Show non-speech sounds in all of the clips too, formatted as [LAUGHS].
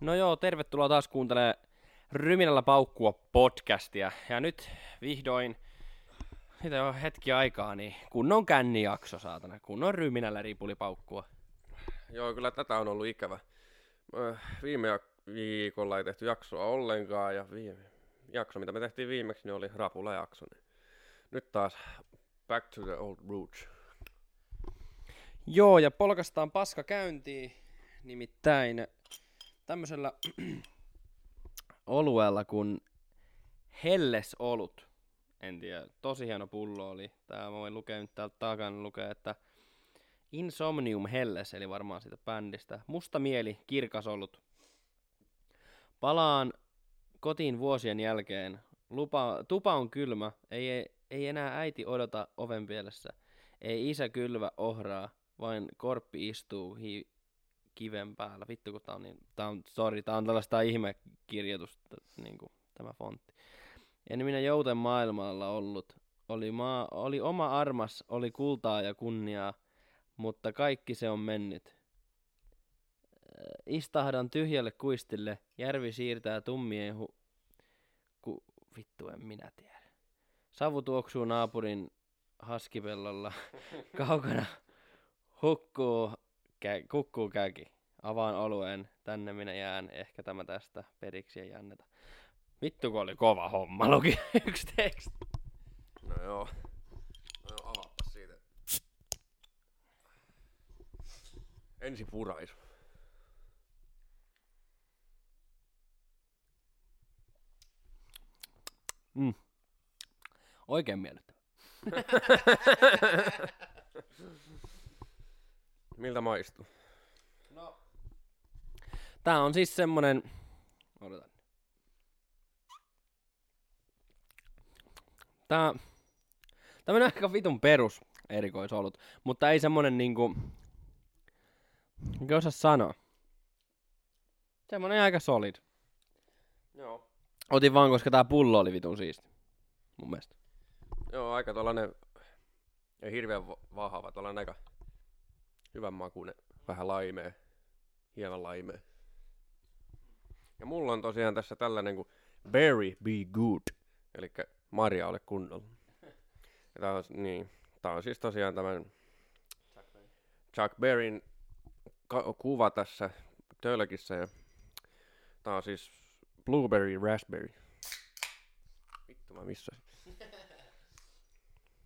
No joo, tervetuloa taas kuuntelemaan Ryminällä paukkua podcastia. Ja nyt vihdoin, siitä on hetki aikaa, niin kunnon kännijakso saatana, kunnon Ryminällä ripulipaukkua. Joo, kyllä tätä on ollut ikävä. Viime viikolla ei tehty jaksoa ollenkaan ja viime jakso, mitä me tehtiin viimeksi, niin oli rapulajakso. Niin nyt taas back to the old roots. Joo, ja polkastaan paska käyntiin, nimittäin tämmöisellä [CLEARS THROAT] oluella kuin Helles Olut. En tiedä, tosi hieno pullo oli. Tää voin lukea nyt täältä takana lukee, että Insomnium Helles, eli varmaan siitä bändistä. Musta mieli, kirkas olut. Palaan kotiin vuosien jälkeen. Lupa, tupa on kylmä, ei, ei, ei enää äiti odota oven pielessä. Ei isä kylvä ohraa, vain korppi istuu hi- kiven päällä. Vittu kun tää on niin, tää on, sorry, tää on tällaista ihmekirjoitusta, niinku tämä fontti. En minä jouten maailmalla ollut. Oli, maa, oli oma armas, oli kultaa ja kunniaa, mutta kaikki se on mennyt. Äh, Istahdan tyhjälle kuistille, järvi siirtää tummien hu... Ku... Vittu en minä tiedä. Savu tuoksuu naapurin haskipellolla. [LAUGHS] Kaukana hukkuu, kä- kukkuu käki. Avaan oluen, tänne minä jään, ehkä tämä tästä periksi ei anneta. Vittu kun oli kova homma, [LAUGHS] luki yksi teksti. No joo. No avaappa siitä. Ensi puraisu. Mm. Oikein miellyttävä. [LAUGHS] Miltä maistuu? No. Tää on siis semmonen... Odotan. Tää... Tämä on aika vitun perus erikoisolut, mutta ei semmonen niinku... Mikä osaa sanoa? Semmonen aika solid. Joo. Otin vaan, koska tää pullo oli vitun siisti. Mun mielestä. Joo, aika tollanen, ei hirveän va- vahva, tollanen aika hyvän makuinen, vähän laimea, hieman laimea. Ja mulla on tosiaan tässä tällainen kuin Berry Be Good, eli Maria ole kunnolla. Ja tää on, niin, tää on siis tosiaan tämän Chuck Berryn ka- kuva tässä tölkissä ja tää on siis Blueberry Raspberry. Vittu mä missasin. [LAUGHS]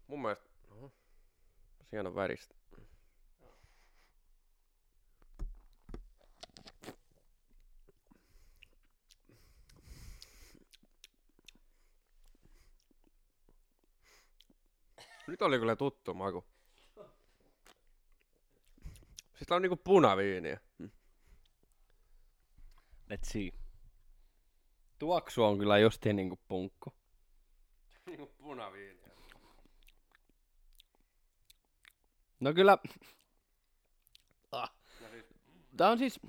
Mun mielestä, oho, hieno väristä. Nyt oli kyllä tuttu maku. Siis tää on niinku punaviiniä. Let's see. Tuoksu on kyllä justiin niinku punkku. niinku punaviiniä. No kyllä... No siis, Tää on siis...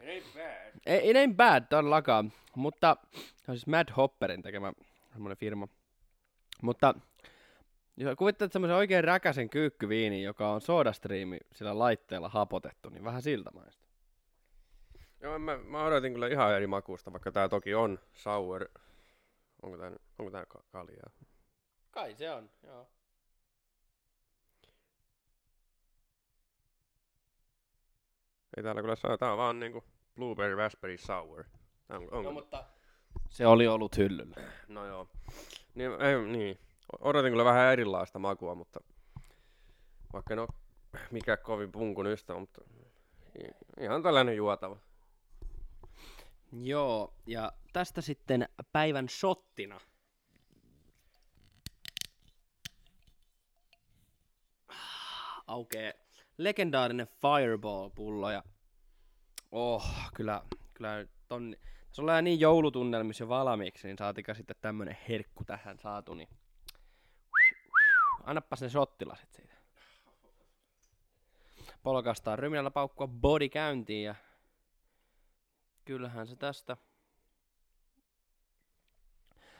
ei bad. Ei, it ain't bad todellakaan, mutta se on siis Mad Hopperin tekemä semmonen firma. Mutta jos kuvittelet semmoisen oikein räkäsen kyykkyviinin, joka on sodastriimi sillä laitteella hapotettu, niin vähän siltä maista. Joo, mä, mä odotin kyllä ihan eri makuusta, vaikka tää toki on sour. Onko tää, onko tää ka- kaljaa? Kai se on, joo. Ei täällä kyllä saa, tää on vaan niinku blueberry raspberry sour. Tää on, on, No mutta... Se oli ollut hyllyllä. no joo. Niin, ei, niin. Odotin kyllä vähän erilaista makua, mutta vaikka en oo mikään kovin punkun ystävä, mutta ihan tällainen juotava. Joo, ja tästä sitten päivän shottina. Aukee legendaarinen Fireball-pullo ja... Oh, kyllä, kyllä ton... Se on niin joulutunnelmissa jo valmiiksi, niin saatika sitten tämmönen herkku tähän saatu, niin... Annapas ne shottilasit siitä. Polkastaa ryminällä paukkua body käyntiin ja Kyllähän se tästä.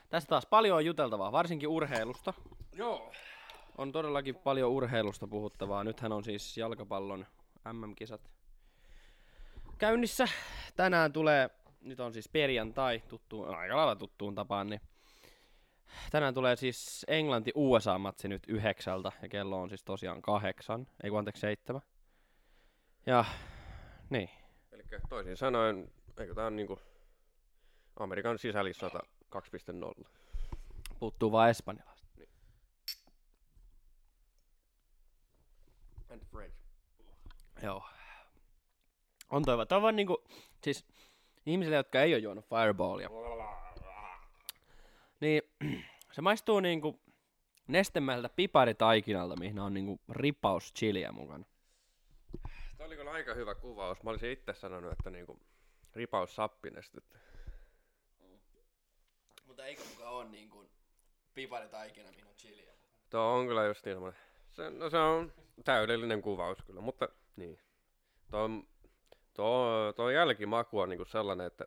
Tästä taas paljon on juteltavaa, varsinkin urheilusta. Joo. On todellakin paljon urheilusta puhuttavaa. Nythän on siis jalkapallon MM-kisat käynnissä tänään tulee, nyt on siis perjantai, tuttuun, aika lailla tuttuun tapaan, niin tänään tulee siis Englanti-USA-matsi nyt yhdeksältä, ja kello on siis tosiaan kahdeksan, ei kun anteeksi seitsemän. Ja, niin. Eli toisin sanoen, eikö tää on niinku Amerikan sisällissota 2.0. Puuttuu vaan espanjalaista. And French. Joo. On toivo. Tämä on vaan niinku, siis ihmisille, jotka ei ole juonut Fireballia, niin [CLEARS THROAT] se maistuu niinku nestemältä piparitaikinalta, mihin on niinku ripaus chiliä mukana. Tämä oli kyllä aika hyvä kuvaus. Mä olisin itse sanonut, että niinku ripaus sappinestettä. Mutta eikö mukaan ole niinku piparitaikina, mihin on chiliä Tuo on kyllä just niin semmoinen. Se, no se on täydellinen kuvaus kyllä, mutta niin. Tuo, tuo, tuo jälkimaku on niinku sellainen, että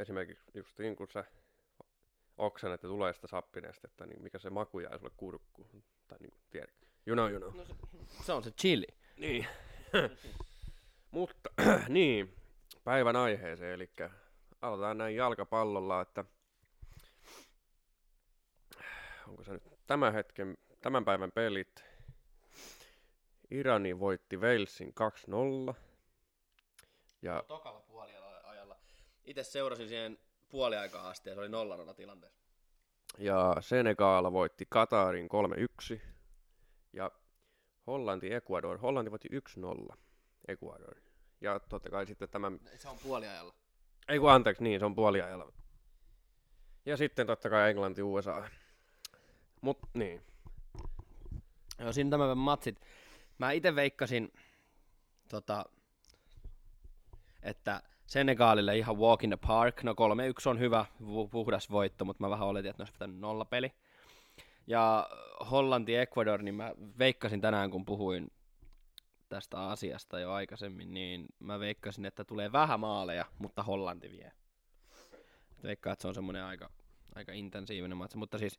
esimerkiksi just niin kun sä oksan, että tulee sitä sappinestettä, niin mikä se maku jää sulle kurkkuun. Tai niin kuin tiedät. You know, you know. No se, se on se chili. Niin. [LAUGHS] Mutta [CLEARS THROAT] niin, päivän aiheeseen, eli aloitetaan näin jalkapallolla, että onko se nyt tämän hetken, tämän päivän pelit. Irani voitti Walesin 2-0. Ja Tokalla puoliajalla. Itse seurasin siihen puoliaikaa asti ja se oli 0 tilanteessa. ja Senegal voitti Katarin 3-1. Ja Hollanti, Ecuador. Hollanti voitti 1-0 Ecuador. Ja totta kai sitten tämä Se on puoliajalla. Ei kun anteeksi, niin se on puoliajalla. Ja sitten totta kai Englanti, USA. Mut niin. Joo, siinä tämän päivän matsit. Mä itse veikkasin, tota, että Senegalille ihan walk in the park. No 3-1 on hyvä, pu- puhdas voitto, mutta mä vähän oletin, että ne olisi pitänyt nollapeli. Ja Hollanti, Ecuador, niin mä veikkasin tänään, kun puhuin tästä asiasta jo aikaisemmin, niin mä veikkasin, että tulee vähän maaleja, mutta Hollanti vie. Veikkaan, että se on semmoinen aika, aika intensiivinen matsi, mutta siis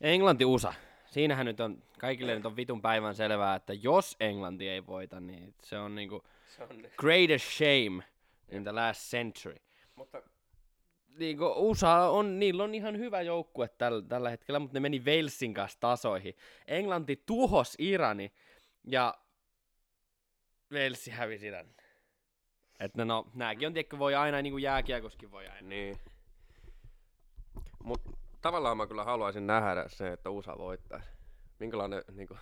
Englanti-USA. Siinähän nyt on, kaikille nyt on vitun päivän selvää, että jos Englanti ei voita, niin se on niinku Se on greatest shame in the last century. Mutta Niinku USA on, niillä on ihan hyvä joukkue täl, tällä hetkellä, mutta ne meni Walesin kanssa tasoihin. Englanti tuhos Irani ja Walesi hävisi Iranin. Että no, nääkin on, tiedätkö, voi aina, niin kuin jääkiekoskin voi aina. niin. Mut tavallaan mä kyllä haluaisin nähdä se, että USA voittaa. Minkälainen, niinku,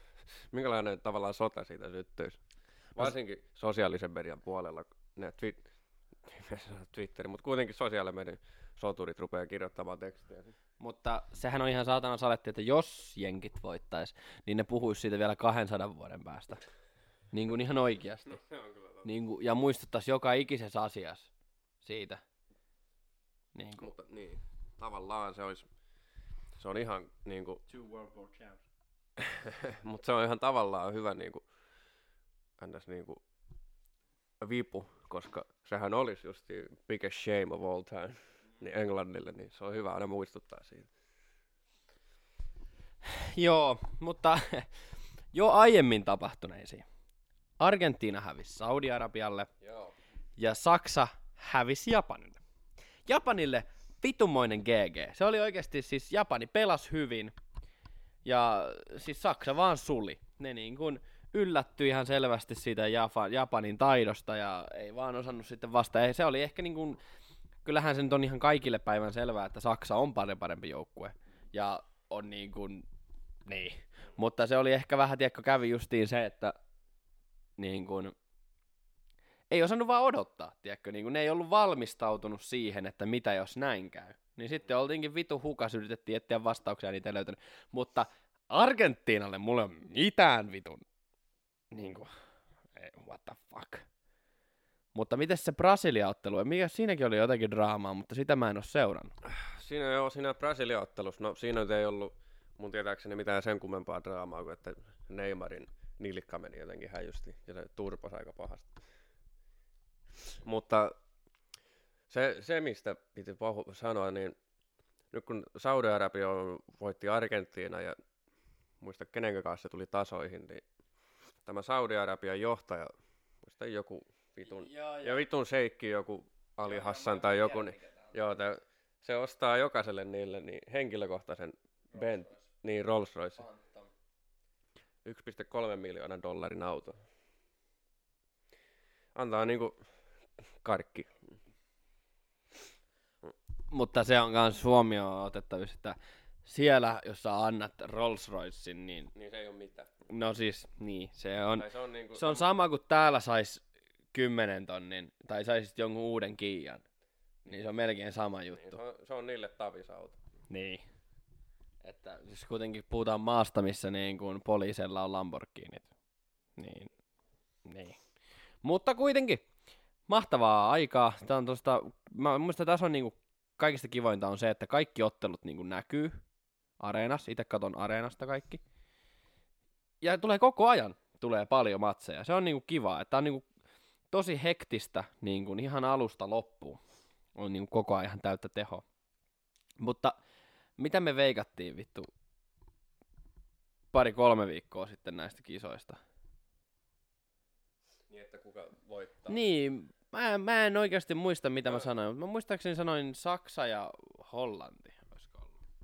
[LAUGHS] minkälainen tavallaan sota siitä syttyisi. Varsinkin sosiaalisen median puolella. Ne twi- [LAUGHS] Twitteri, mutta kuitenkin sosiaalisen median soturit rupeaa kirjoittamaan tekstejä. Mutta sehän on ihan saatana saletti, että jos jenkit voittais, niin ne puhuis siitä vielä 200 vuoden päästä. Niin kuin ihan oikeasti. Se on kyllä totta. Niin kuin, ja muistuttais joka ikisessä asiassa siitä. Niin kuin. Mutta niin, tavallaan se olisi, se on ihan niinku, Two World War Champs. [LAUGHS] mutta se on ihan tavallaan hyvä niinku, ns niinku vipu, koska sehän olisi just biggest shame of all time niin Englannille, niin se on hyvä aina muistuttaa siitä. Joo, mutta [LAUGHS] jo aiemmin tapahtuneisiin. Argentiina hävisi Saudi-Arabialle Joo. ja Saksa hävisi Japanille. Japanille vitumoinen GG. Se oli oikeasti siis Japani pelasi hyvin ja siis Saksa vaan suli. Ne niin kuin yllättyi ihan selvästi siitä Japanin taidosta ja ei vaan osannut sitten vasta. Ei, se oli ehkä niin kuin, kyllähän se nyt on ihan kaikille päivän selvää, että Saksa on paljon parempi joukkue. Ja on niin kuin, niin. Mutta se oli ehkä vähän, tiedätkö, kävi justiin se, että niin kuin, ei osannut vaan odottaa, tiedätkö, niin kuin ne ei ollut valmistautunut siihen, että mitä jos näin käy. Niin sitten oltiinkin vitu hukas, yritettiin etsiä vastauksia, niitä ei löytänyt. Mutta Argentiinalle mulle on mitään vitun, niin kuin, ei, what the fuck. Mutta miten se Brasilia-ottelu, mikä siinäkin oli jotakin draamaa, mutta sitä mä en ole seurannut. Siinä joo, siinä Brasilia-ottelussa, no siinä ei ollut mun tietääkseni mitään sen kummempaa draamaa kuin että Neymarin nilkka meni jotenkin häjysti ja se turpasi aika pahasti. Mutta se, se mistä piti puhu, sanoa, niin nyt kun Saudi-Arabia voitti Argentiina ja muista kenen kanssa se tuli tasoihin, niin tämä Saudi-Arabian johtaja, muista joku vitun, Joo, ja vitun seikki joku Ali Hassan tai joku, niin, joo, tää, se ostaa jokaiselle niille niin henkilökohtaisen Bent, niin Rolls Royce. 1,3 miljoonan dollarin auto. Antaa niinku karkki. Mutta se on myös huomioon otettavissa, että siellä, jos sä annat Rolls Roycein, niin Niin se ei ole mitään. no siis, niin, se on, Tai se on niinku... se on sama kuin täällä sais 10 tonnin, tai saisit jonkun uuden Kiian. Niin se on melkein sama Niin, juttu. se, on, se on niille tavisauto. Niin. Että jos kuitenkin puhutaan maasta, missä niin kuin poliisilla on Lamborghinit. Niin. Niin. Mutta kuitenkin, mahtavaa aikaa. Tää on tosta, mä muistan, tässä on niinku kaikista kivointa on se, että kaikki ottelut niinku näkyy areenassa. Itse katon areenasta kaikki. Ja tulee koko ajan, tulee paljon matseja. Se on niinku kiva, että on niinku tosi hektistä niinku ihan alusta loppuun. On niinku koko ajan täyttä teho. Mutta mitä me veikattiin vittu pari-kolme viikkoa sitten näistä kisoista? Niin, että kuka voittaa. Niin, mä, mä en oikeasti muista mitä mä Mä- sanoin, mutta mä muistaakseni sanoin Saksa ja Hollanti.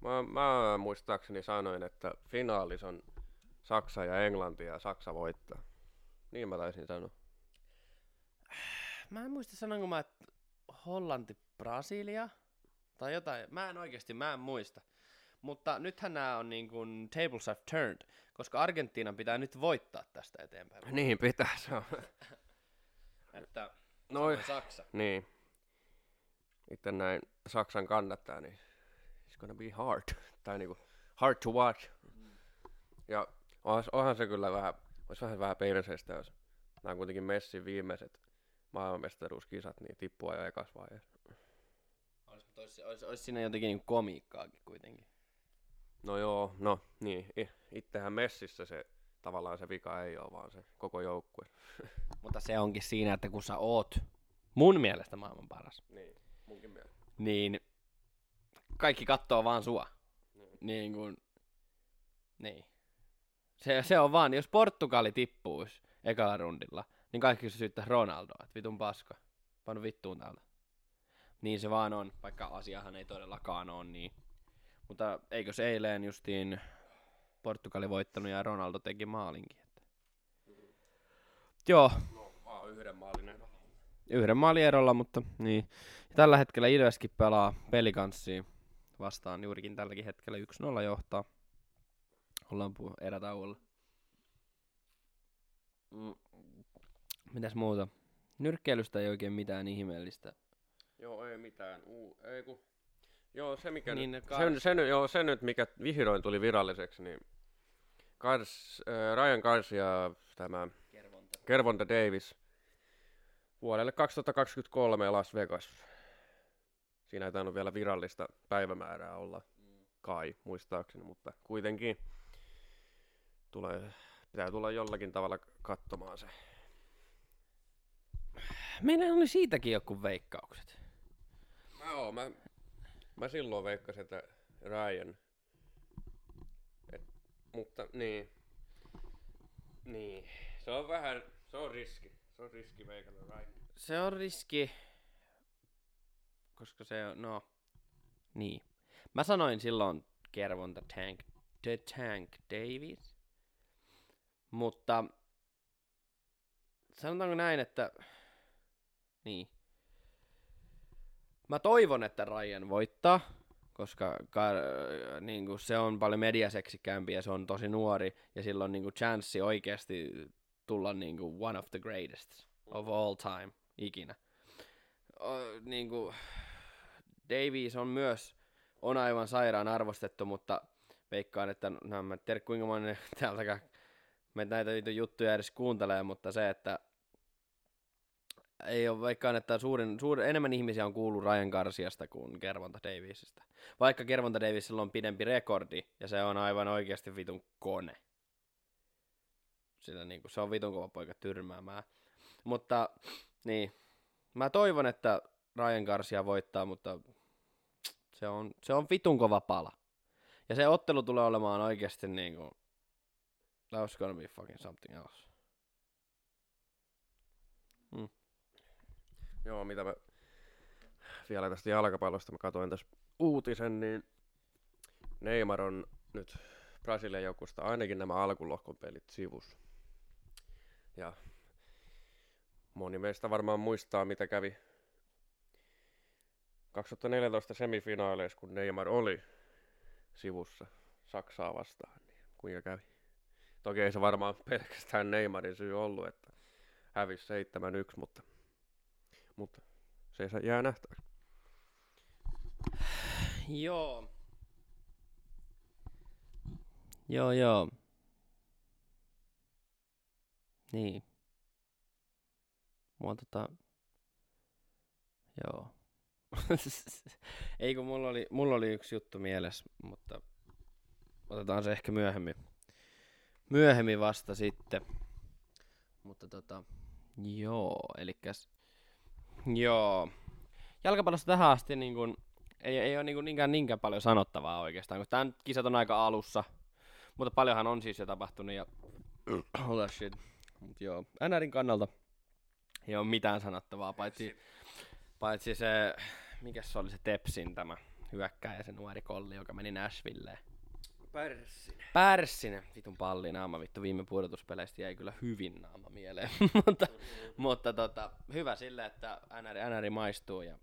Mä, mä muistaakseni sanoin, että finaalis on Saksa ja Englanti ja Saksa voittaa. Niin mä taisin sanoa. Mä en muista sanonko mä, että Hollanti, Brasilia tai jotain. Mä en oikeasti, mä en muista. Mutta nythän nämä on niin kuin tables have turned, koska Argentiinan pitää nyt voittaa tästä eteenpäin. Niin pitää se on. [LAUGHS] Että Noi, Saksa. niin. Itse näin Saksan kannattaa, niin it's gonna be hard. [LAUGHS] Tai niinku hard to watch. Ja onhan, onhan se kyllä vähän, olisi vähän vähän perseestä, jos nämä on kuitenkin Messin viimeiset maailmanmestaruuskisat, niin tippua jo ekas vaiheessa. Olisi, olisi, olisi, olisi siinä jotenkin niin komiikkaakin kuitenkin. No joo, no niin. Ittehän Messissä se tavallaan se vika ei ole, vaan se koko joukkue. [LAUGHS] Mutta se onkin siinä, että kun sä oot mun mielestä maailman paras, Niin, munkin mielestä. niin kaikki kattoo vaan sua. Niin. Niin kun, niin. Se, se on vaan, jos Portugali tippuisi ekalla rundilla, niin kaikki se syyttää Ronaldoa, että vitun paska. Panu vittuun täältä. Niin se vaan on, vaikka asiahan ei todellakaan ole niin. Mutta eikö se eilen justiin Portugali voittanut ja Ronaldo teki maalinkin. Että. Joo, No, vaan yhden maalinen. yhden maalin erolla, mutta niin. Ja tällä hetkellä Ilveskin pelaa pelikanssiin vastaan juurikin tälläkin hetkellä 1-0 johtaa. Ollaan puhu erätauolla. Mm. Mitäs muuta? Nyrkkeilystä ei oikein mitään ihmeellistä. Joo, ei mitään. Uu, ei kun... Joo, se mikä Niin, nyt, se, kars- se, nyt, joo, se nyt, mikä vihdoin tuli viralliseksi, niin Kars, äh, Ryan Kars ja tämä Kervonta Davis vuodelle 2023 Las Vegas. Siinä ei tainnut vielä virallista päivämäärää olla, kai muistaakseni, mutta kuitenkin tulee, pitää tulla jollakin tavalla katsomaan se. Meillä oli siitäkin joku veikkaukset. Mä, oon, mä, mä silloin veikkasin, että Ryan. Et, mutta niin. Niin. Se on vähän, se on riski. Se on riski veikata Ryan. Se on riski, koska se on, no, niin. Mä sanoin silloin Kervonta Tank, The Tank Davis, mutta sanotaanko näin, että niin. Mä toivon, että Ryan voittaa, koska ka, niin kuin se on paljon mediaseksikämpi ja se on tosi nuori ja sillä on niin kuin chanssi oikeasti tulla niin kuin one of the greatest of all time ikinä. O, niin kuin, Davies on myös on aivan sairaan arvostettu, mutta veikkaan, että no, mä en tiedä kuinka moni [LAUGHS] täältäkään me näitä juttuja edes kuuntelee, mutta se, että ei ole veikkaan, että suurin, suurin, enemmän ihmisiä on kuullut Ryan Garciasta kuin Kervonta Davisista. Vaikka Kervonta Davisilla on pidempi rekordi, ja se on aivan oikeasti vitun kone. Sillä niin kuin, se on vitun kova poika tyrmäämään. Mutta niin, mä toivon, että Ryan Garcia voittaa, mutta se on, se on vitun kova pala. Ja se ottelu tulee olemaan oikeasti niin kuin, that was gonna be fucking something else. Mm. Joo, mitä mä vielä tästä jalkapallosta mä katsoin tässä uutisen, niin Neymar on nyt Brasilian joukkueesta ainakin nämä alkulohkon pelit sivus. Ja moni meistä varmaan muistaa, mitä kävi 2014 semifinaaleissa, kun Neymar oli sivussa Saksaa vastaan, niin kuinka kävi. Toki ei se varmaan pelkästään Neymarin syy ollut, että hävisi 7-1, mutta, mutta se jää nähtäväksi. Joo. Joo, joo. Niin. Mua tota... Joo. [LAUGHS] Ei kun mulla oli, mulla oli yksi juttu mielessä, mutta otetaan se ehkä myöhemmin. Myöhemmin vasta sitten. Mutta tota, joo, elikäs, joo. Jalkapallossa tähän asti niin kun, ei, ei ole niin niinkään, niinkään paljon sanottavaa oikeastaan, kun tämä kisat on aika alussa. Mutta paljonhan on siis jo tapahtunut ja [CLEARS THROAT] that shit. Mut joo, NRin kannalta ei ole mitään sanottavaa, paitsi, paitsi se, mikä se oli se Tepsin tämä hyökkääjä, se nuori kolli, joka meni Nashvilleen. Pärssinen. Pärssinen, vitun pallinaama, vittu viime pudotuspeleistä jäi kyllä hyvin naama mieleen, [LAUGHS] mutta, mutta tota, hyvä sille, että NR, NR maistuu ja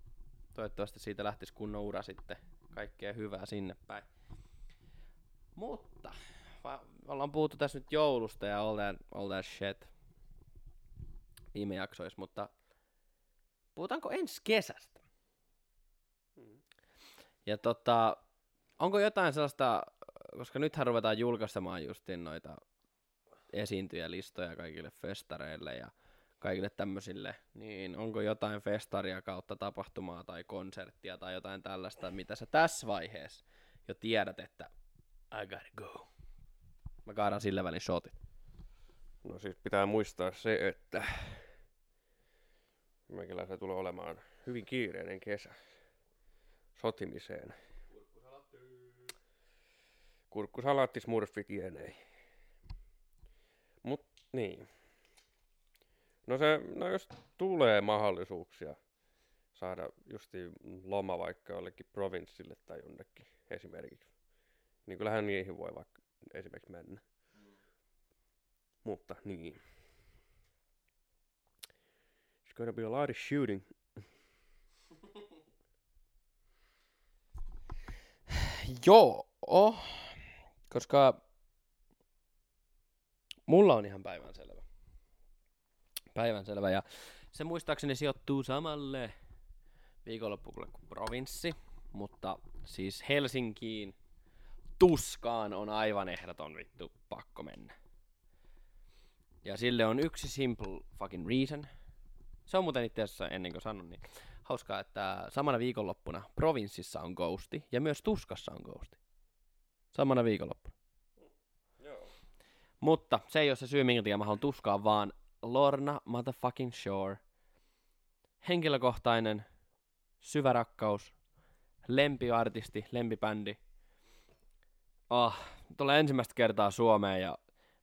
toivottavasti siitä lähtisi kunnon ura sitten, kaikkea hyvää sinne päin. Mutta, va- ollaan puhuttu tässä nyt joulusta ja all that, all that shit viime jaksoissa, mutta puhutaanko ensi kesästä? Mm. Ja tota, onko jotain sellaista, koska nythän ruvetaan julkaisemaan justiin noita esiintyjälistoja kaikille festareille ja kaikille tämmöisille, niin onko jotain festaria kautta tapahtumaa tai konserttia tai jotain tällaista, mitä sä tässä vaiheessa jo tiedät, että I gotta go. Mä kaadan sillä välin shotit. No siis pitää muistaa se, että meikäläisellä tulee olemaan hyvin kiireinen kesä sotimiseen. Kurkkusalaatti, smurfit, jenei. Mut niin. No se, no jos tulee mahdollisuuksia saada justi loma vaikka jollekin provinssille tai jonnekin esimerkiksi, niin kyllähän niihin voi vaikka esimerkiksi mennä. Mutta niin. Gonna be a lot of shooting. [SIGHS] Joo, koska mulla on ihan päivänselvä. Päivänselvä ja se muistaakseni sijoittuu samalle viikonloppukulle kuin provinssi, mutta siis Helsinkiin tuskaan on aivan ehdoton vittu pakko mennä. Ja sille on yksi simple fucking reason. Se on muuten itse asiassa ennen kuin sanon, niin hauskaa, että samana viikonloppuna provinssissa on ghosti ja myös Tuskassa on ghosti. Samana viikonloppuna. Joo. Mutta se ei ole se syy, minkä takia mä haluan tuskaa, vaan Lorna motherfucking Shore. Henkilökohtainen, syvä rakkaus, lempiartisti, lempibändi. Ah, tulee ensimmäistä kertaa Suomeen ja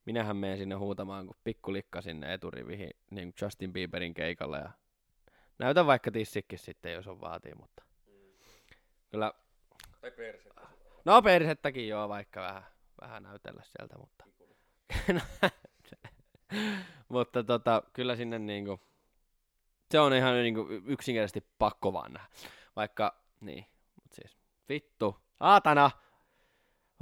minähän menen sinne huutamaan kuin pikkulikka sinne eturivihin niin kuin Justin Bieberin keikalle ja näytän vaikka tissikin sitten, jos on vaatii, mutta kyllä, Tai persettä. no persettäkin joo, vaikka vähän, vähän näytellä sieltä, mutta [LAUGHS] mutta tota, kyllä sinne niinku, se on ihan niinku yksinkertaisesti pakko vaan nähdä. Vaikka, niin, mut siis, vittu, saatana!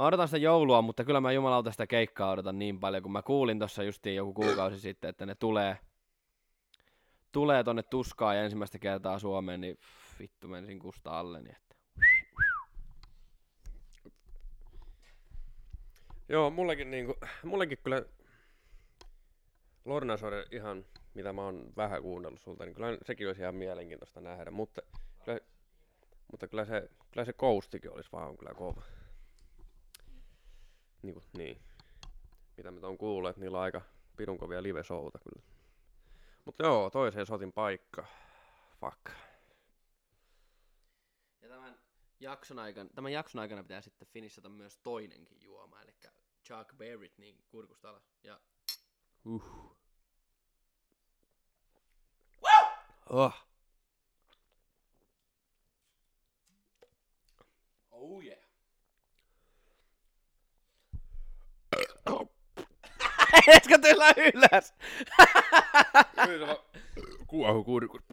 Mä odotan sitä joulua, mutta kyllä mä jumalauta sitä keikkaa odotan niin paljon, kun mä kuulin tossa justiin joku kuukausi sitten, että ne tulee, tulee tonne tuskaa ja ensimmäistä kertaa Suomeen, niin vittu menisin kusta alle, niin että Joo, mullekin niinku, mullekin kyllä Lorna Shore ihan, mitä mä oon vähän kuunnellut sulta, niin kyllä sekin olisi ihan mielenkiintoista nähdä, mutta kyllä, mutta kyllä se, kyllä se koustikin olisi vaan kyllä kova niin, kuin, niin. mitä mitä on kuullut, että niillä on aika pirun kovia live showta kyllä. Mutta joo, toiseen sotin paikka. Fuck. Ja tämän jakson aikana, tämän jakson aikana pitää sitten finissata myös toinenkin juoma, eli Chuck Berryt niin kurkusta alas. Ja... Uh. Wow! Oh. oh yeah. Esko tulla ylös? Kuohu kurkut.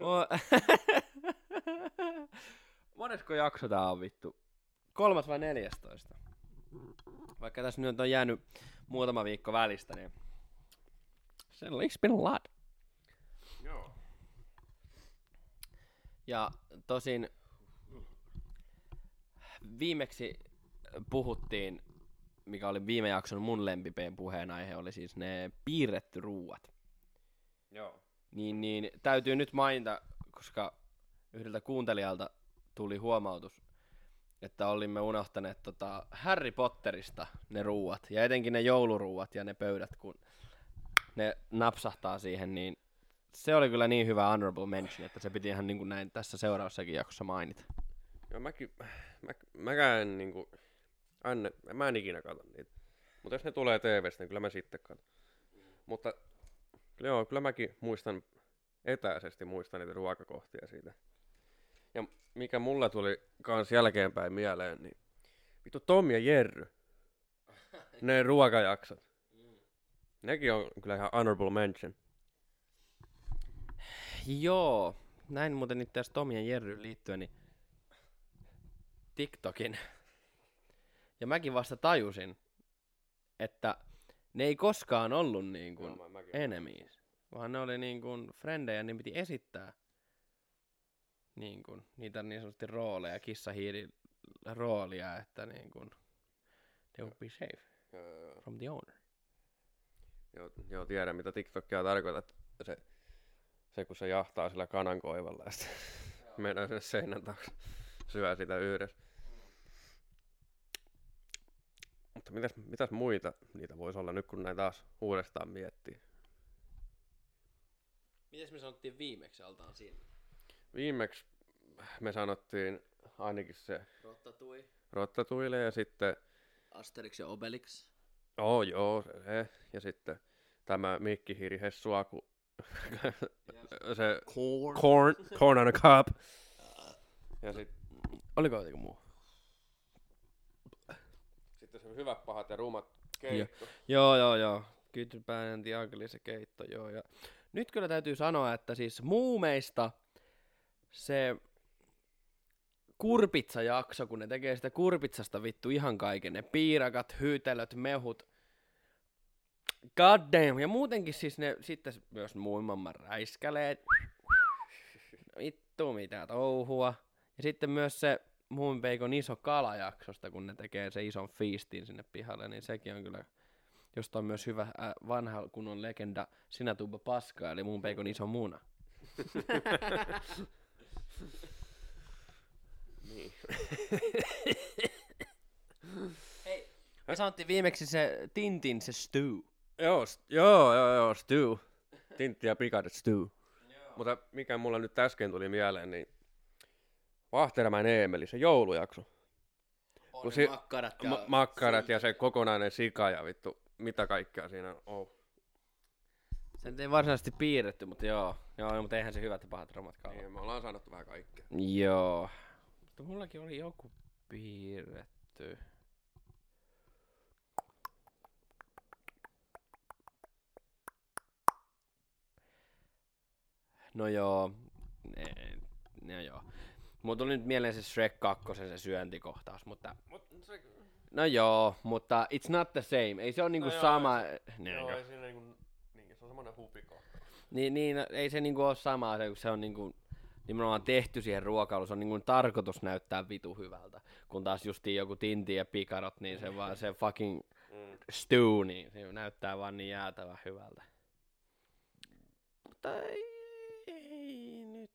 Mo- Monesko jakso tää on vittu? Kolmas vai neljästoista? Vaikka tässä nyt on jäänyt muutama viikko välistä, niin... Se it's been a lot. Joo. Ja tosin viimeksi puhuttiin, mikä oli viime jakson mun lempipeen puheenaihe, oli siis ne piirretty ruuat. Joo. Niin, niin täytyy nyt mainita, koska yhdeltä kuuntelijalta tuli huomautus, että olimme unohtaneet tota Harry Potterista ne ruuat, ja etenkin ne jouluruuat ja ne pöydät, kun ne napsahtaa siihen, niin se oli kyllä niin hyvä honorable mention, että se piti ihan niin kuin näin tässä seuraavassakin jaksossa mainita. Joo, mäkin, mä, mäkään en niinku, aina, mä en ikinä katso niitä. Mutta jos ne tulee TVstä, niin kyllä mä sitten katson. Mutta kyllä joo, kyllä mäkin muistan, etäisesti muistan niitä ruokakohtia siitä. Ja mikä mulle tuli kans jälkeenpäin mieleen, niin vittu Tom ja Jerry. [LAUGHS] Ne ruokajaksot. Nekin on kyllä ihan honorable mention. Joo, näin muuten itse asiassa Tomi ja Jerry liittyen, niin TikTokin. Ja mäkin vasta tajusin, että ne ei koskaan ollut niin kuin Joo, mä- enemies, vaan ne oli niin kuin frendejä, niin piti esittää niin kuin, niitä niin sanotusti rooleja, kissahiiri roolia, että niin kuin, they would be safe Joo, joo, joo. from the owner. Joo, joo, tiedän mitä TikTokia tarkoitat. Se, se kun se jahtaa sillä kanankoivalla ja sitten [LAUGHS] mennään sinne seinän taakse, syö sitä yhdessä. Mutta mitäs, mitäs muita niitä voisi olla nyt kun näin taas uudestaan miettii? Mites me sanottiin viimeksi altaan siinä? Viimeksi me sanottiin ainakin se Rottatui, rottatuille ja sitten, Asterix ja Obelix. oh joo, se, ja sitten tämä mikkihiiri Hessuaku, [LAUGHS] se Corn. corn, corn on a cob. Ja sitten Oliko jotenkin muu? Se hyvät, pahat ja rumat keitto. Joo, joo, joo. Kytrypäinen tiakeli se keitto, joo. Ja nyt kyllä täytyy sanoa, että siis muumeista se kurpitsajakso, kun ne tekee sitä kurpitsasta vittu ihan kaiken. Ne piirakat, hyytelöt, mehut. God damn. Ja muutenkin siis ne sitten myös muun mamman räiskäleet. Vittu mitä touhua. Ja sitten myös se muun peikon iso kalajaksosta, kun ne tekee se ison feastin sinne pihalle, niin sekin on kyllä, josta on myös hyvä äh, vanha kunnon legenda Sinä tuuba paskaa, eli muun peikon iso muna. [LAUGHS] Niin. [LAUGHS] Me sanottiin viimeksi se Tintin se stew. joo, st- joo, joo, joo, stew. Tintti ja pikadet stew. Mutta mikä mulla nyt äsken tuli mieleen, niin Vahtermäen Eemeli, se joulujakso. On Kun ne si- makkarat, Ma- makkarat ja se kokonainen sika ja vittu, mitä kaikkea siinä on. Oh. Se nyt ei varsinaisesti piirretty, mutta joo. Joo, mutta eihän se hyvät ja pahat romat kauan. Niin, me ollaan sanottu vähän kaikkea. Joo. Mutta mullakin oli joku piirretty. No joo. Ne, no joo. Mulla tuli nyt mieleen se Shrek 2, se syöntikohtaus, mutta... Mut se, No joo, mutta it's not the same. Ei se ole niinku No joo, sama... joo, Niin, ei siinä niinku, niin, se on semmonen hupiko. niin, niin, no, ei se niinku ole sama asia, kun se on niinku nimenomaan tehty siihen ruokailuun. Se on niinku tarkoitus näyttää vitu hyvältä. Kun taas justiin joku tinti ja pikarot, niin se vaan se fucking Mm. stew, niin se näyttää vaan niin jäätävän hyvältä. Mutta ei, ei nyt.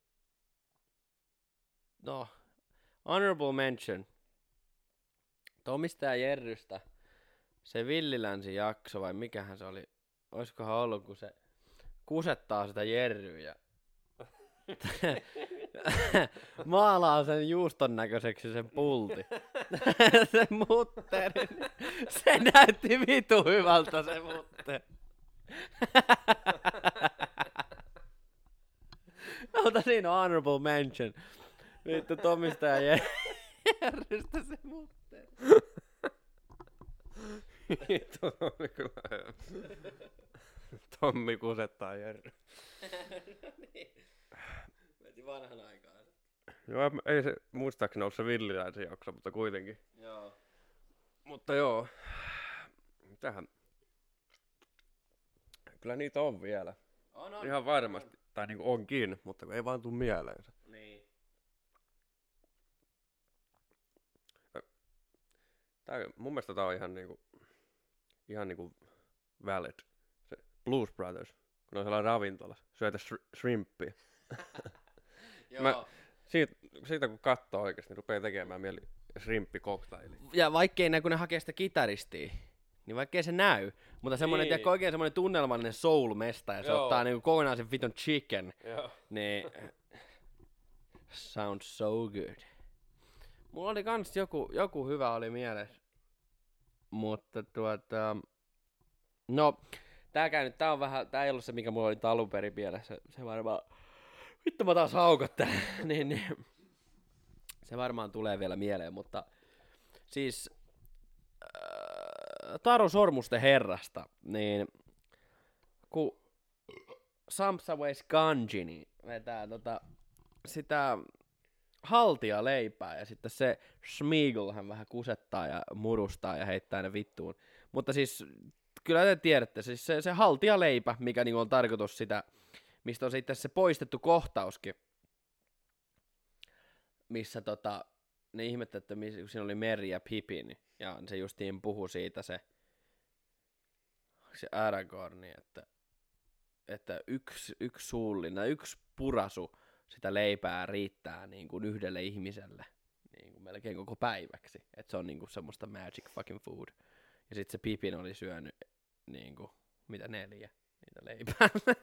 No, honorable mention. Tomista ja Jerrystä. Se Villilänsi jakso vai mikähän se oli? Oiskohan ollut, kun se kusettaa sitä Jerryä [LAUGHS] maalaa sen juuston näköiseksi sen pulti. [LAUGHS] se mutteri. Se näytti vitu hyvältä se mutteri. [LAUGHS] Ota siinä on honorable mention. Vittu Tomista ja Jerrystä se mutteri. Tuo oli kyllä... Tommi kusettaa Jerry. Veti vanhan aikaan. Joo, ei se muistaakseni ollut se villiläisen jakso, mutta kuitenkin. Joo. Mutta joo, tähän. Kyllä niitä on vielä. On, on. Ihan varmasti. Tai niinku onkin, mutta ei vaan tuu mieleensä. Niin. Tää, mun mielestä tää on ihan niinku, ihan niinku valid. Se Blues Brothers, kun on sellainen ravintola, syötä sh- shrimpiä. [LAUGHS] Joo. Mä- Siitä, siitä kun katsoo oikeesti, niin rupeaa tekemään mieli shrimpi cocktaili. Ja vaikkei näy, kun ne hakee sitä kitaristia, niin vaikkei se näy. Mutta semmonen, Niin. niin. oikein semmonen tunnelmallinen soul-mesta, ja se Joo. ottaa niinku kokonaisen viton chicken, Joo. niin sounds so good. Mulla oli kans joku, joku hyvä oli mielessä. Mutta tuota... No, tääkään nyt, tää on vähän, tää ei ollut se, mikä mulla oli alun perin mielessä. Se varmaan... Vittu mä taas haukot tää. [LAUGHS] niin, niin. Se varmaan tulee vielä mieleen, mutta... Siis... Äh, Taru Sormusten herrasta, niin... Kun Samsa Ganji, niin vetää tota, sitä haltia leipää ja sitten se Schmiegel hän vähän kusettaa ja murustaa ja heittää ne vittuun. Mutta siis kyllä te tiedätte, siis se, se haltia leipä, mikä niinku on tarkoitus sitä, mistä on sitten se poistettu kohtauskin, missä tota, ne ihmettä, että miss, kun siinä oli Meri ja Pippin, ja se justiin puhu siitä se, se Aragorni, että, että yksi, yksi suullinen, yksi purasu sitä leipää riittää niin kuin yhdelle ihmiselle niin kuin melkein koko päiväksi. Että se on niin kuin semmoista magic fucking food. Ja sitten se Pipin oli syönyt niin kuin, mitä neljä niitä leipää. [LAUGHS]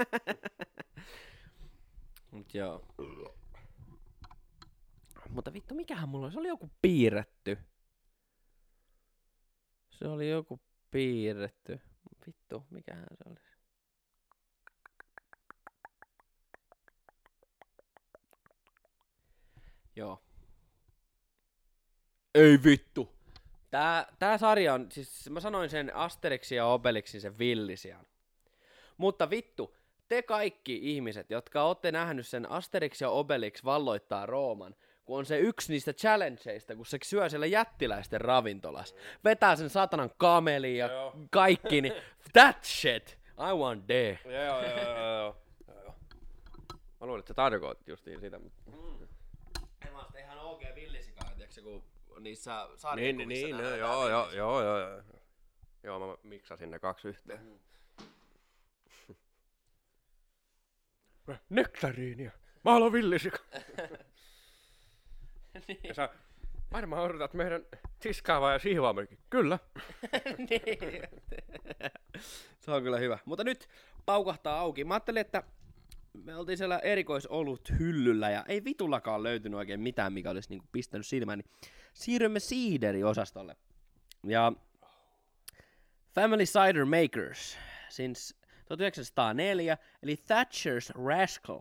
Mut joo. Mutta vittu, mikähän mulla oli? Se oli joku piirretty. Se oli joku piirretty. Vittu, mikähän se oli? Joo. Ei vittu. Tää, tää sarja on, siis mä sanoin sen Asterixin ja Obelixin sen villisian. Mutta vittu, te kaikki ihmiset, jotka olette nähnyt sen Asterix ja Obelix valloittaa Rooman, kun on se yksi niistä challengeista, kun se syö siellä jättiläisten ravintolas, vetää sen satanan kameli ja Joo. kaikki, niin that shit, I want there. Joo, joo, joo, joo, joo, joo. Mä luulin, että sä tarkoitit justiin sitä, mutta... Ei vaan sitä ihan OG tiiäksä, kun niissä Niin, sarjakuvissa niin, niin, nähdään joo, joo, joo, joo, joo. Joo, mä miksasin ne kaksi yhteen. Nektariinia. Mä haluan villisika. [LAUGHS] Ja sä varmaan odotat meidän tiskaavaa ja siivoammekin. Kyllä. [LAUGHS] niin. Se on kyllä hyvä. Mutta nyt paukahtaa auki. Mä ajattelin, että me oltiin siellä erikoisolut hyllyllä ja ei vitullakaan löytynyt oikein mitään, mikä olisi niinku pistänyt silmään. Niin siirrymme siideri-osastolle. Ja Family Cider Makers since 1904, eli Thatcher's Rascal.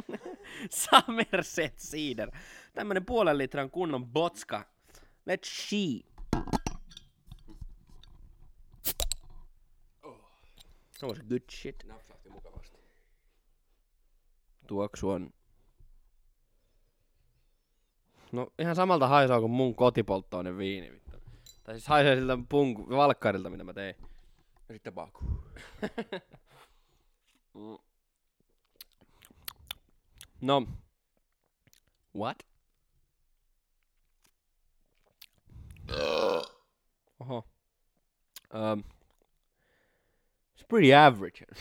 [LAUGHS] Somerset Cider. Tämmönen puolen litran kunnon botska. Let's see. That was good shit. Napsahti mukavasti. Tuoksu on... No ihan samalta haisee kuin mun kotipolttoinen viini. Vittu. Tai siis haisee siltä punk- valkkarilta, mitä mä tein. Ja sitten Baku. [LAUGHS] No. What? Oho. Um. It's pretty average. [LAUGHS]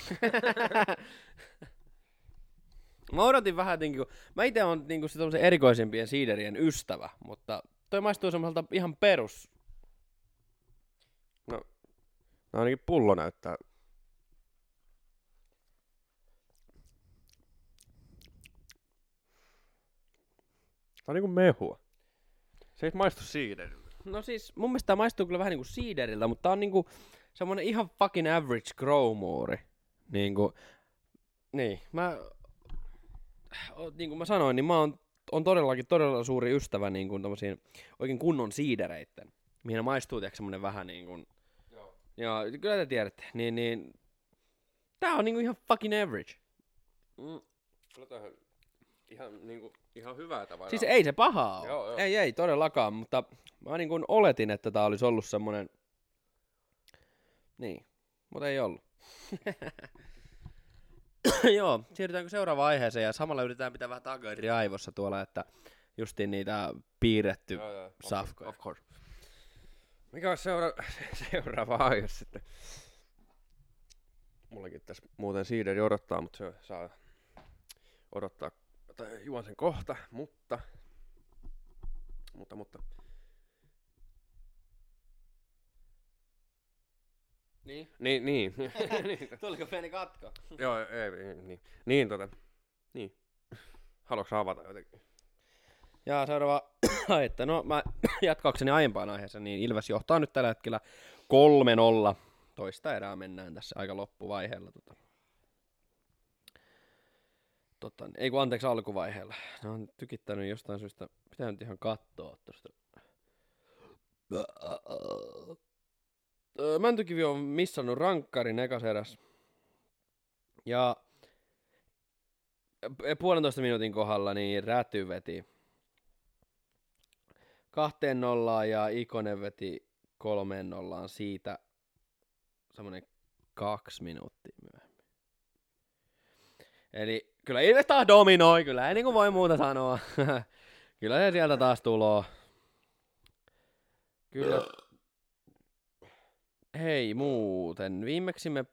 [LAUGHS] mä odotin vähän jotenkin, kun mä itse on niinku se tommosen erikoisimpien siiderien ystävä, mutta toi maistuu semmoiselta ihan perus. No ainakin pullo näyttää. Tää on niinku mehua. Se ei maistu siideriltä. No siis mun mielestä tää maistuu kyllä vähän niinku siideriltä, mutta tää on niinku semmonen ihan fucking average growmoori. Niinku, niin, mä, niin kuin mä sanoin, niin mä oon on todellakin todella suuri ystävä niin kuin oikein kunnon siidereitten. Mihin maistuu tiiäks semmonen vähän niin kuin, Ja kyllä te tiedätte, niin, niin tää on niinku ihan fucking average. Mm. Kyllä tähän ihan, niinku, ihan hyvää tavaraa. Siis ei se pahaa ole. Joo, joo. Ei, ei todellakaan, mutta mä niin kuin oletin, että tää olisi ollut semmonen... Niin, mutta ei ollut. [LAUGHS] [COUGHS] Joo, siirrytäänkö seuraavaan aiheeseen ja samalla yritetään pitää vähän takari aivossa tuolla, että justiin niitä piirretty Joo, joo, safkoja. Of course. Mikä on seura- [LAUGHS] seuraava aihe sitten? Mullakin tässä muuten siideri odottaa, mutta se saa odottaa, tai juon sen kohta, mutta, mutta, mutta, Niin. niin, niin, [LAUGHS] niin, Tuliko pieni katko? joo, ei, ei, niin, niin, tota, niin, haluatko avata jotenkin? Ja seuraava [CLEARS THROAT] aihe. No mä [CLEARS THROAT] jatkaakseni aiempaan aiheeseen, niin Ilves johtaa nyt tällä hetkellä 3-0. Toista erää mennään tässä aika loppuvaiheella. Tota. Tota, ei kun anteeksi alkuvaiheella. Ne on tykittänyt jostain syystä. Pitää nyt ihan katsoa tuosta. Mäntykivi on missannut rankkarin ekas eräs. Ja puolentoista minuutin kohdalla niin Räty veti kahteen nollaan ja Ikonen veti kolmeen nollaan siitä semmoinen kaksi minuuttia myöhemmin. Eli kyllä Ilves taas dominoi, kyllä ei niinku voi muuta sanoa. [LAUGHS] kyllä se sieltä taas tuloo. Kyllä. Hei muuten, viimeksi me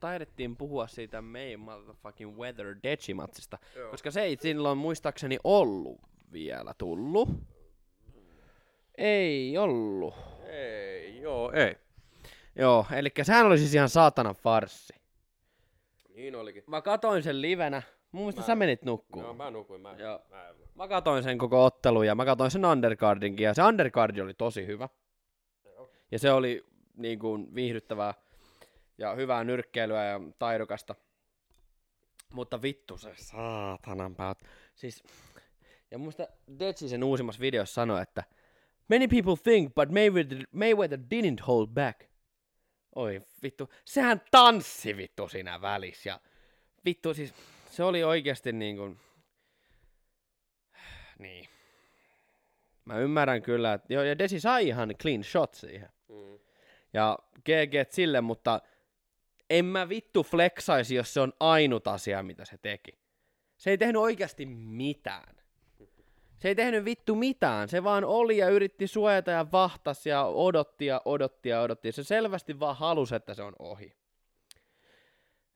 taidettiin puhua siitä meidän motherfucking Weather Dechi-matsista, koska se ei silloin muistaakseni ollut vielä tullut. Ei ollut. Ei, joo, ei. Joo, eli sehän oli siis ihan saatanan farssi. Niin olikin. Mä katoin sen livenä. Mun mielestä Mä- sä menit nukkuun. Joo, mä nukuin, mä, Joo. mä, Mä katoin sen koko ottelun ja mä katoin sen undercardinkin ja se undercardi oli tosi hyvä. Joo. Ja se oli niin kuin viihdyttävää ja hyvää nyrkkeilyä ja taidokasta. Mutta vittu se saatanan päät. Siis, ja muista Detsi sen uusimmassa videossa sanoi, että Many people think, but Mayweather, Mayweather didn't hold back. Oi vittu, sehän tanssi vittu siinä välissä ja vittu siis, se oli oikeasti niin kuin, niin. Mä ymmärrän kyllä, että joo, ja Desi sai ihan clean shot siihen. Mm. Ja GG sille, mutta en mä vittu flexaisi, jos se on ainut asia, mitä se teki. Se ei tehnyt oikeasti mitään. Se ei tehnyt vittu mitään. Se vaan oli ja yritti suojata ja vahtas ja odotti ja odotti ja odotti. Se selvästi vaan halusi, että se on ohi.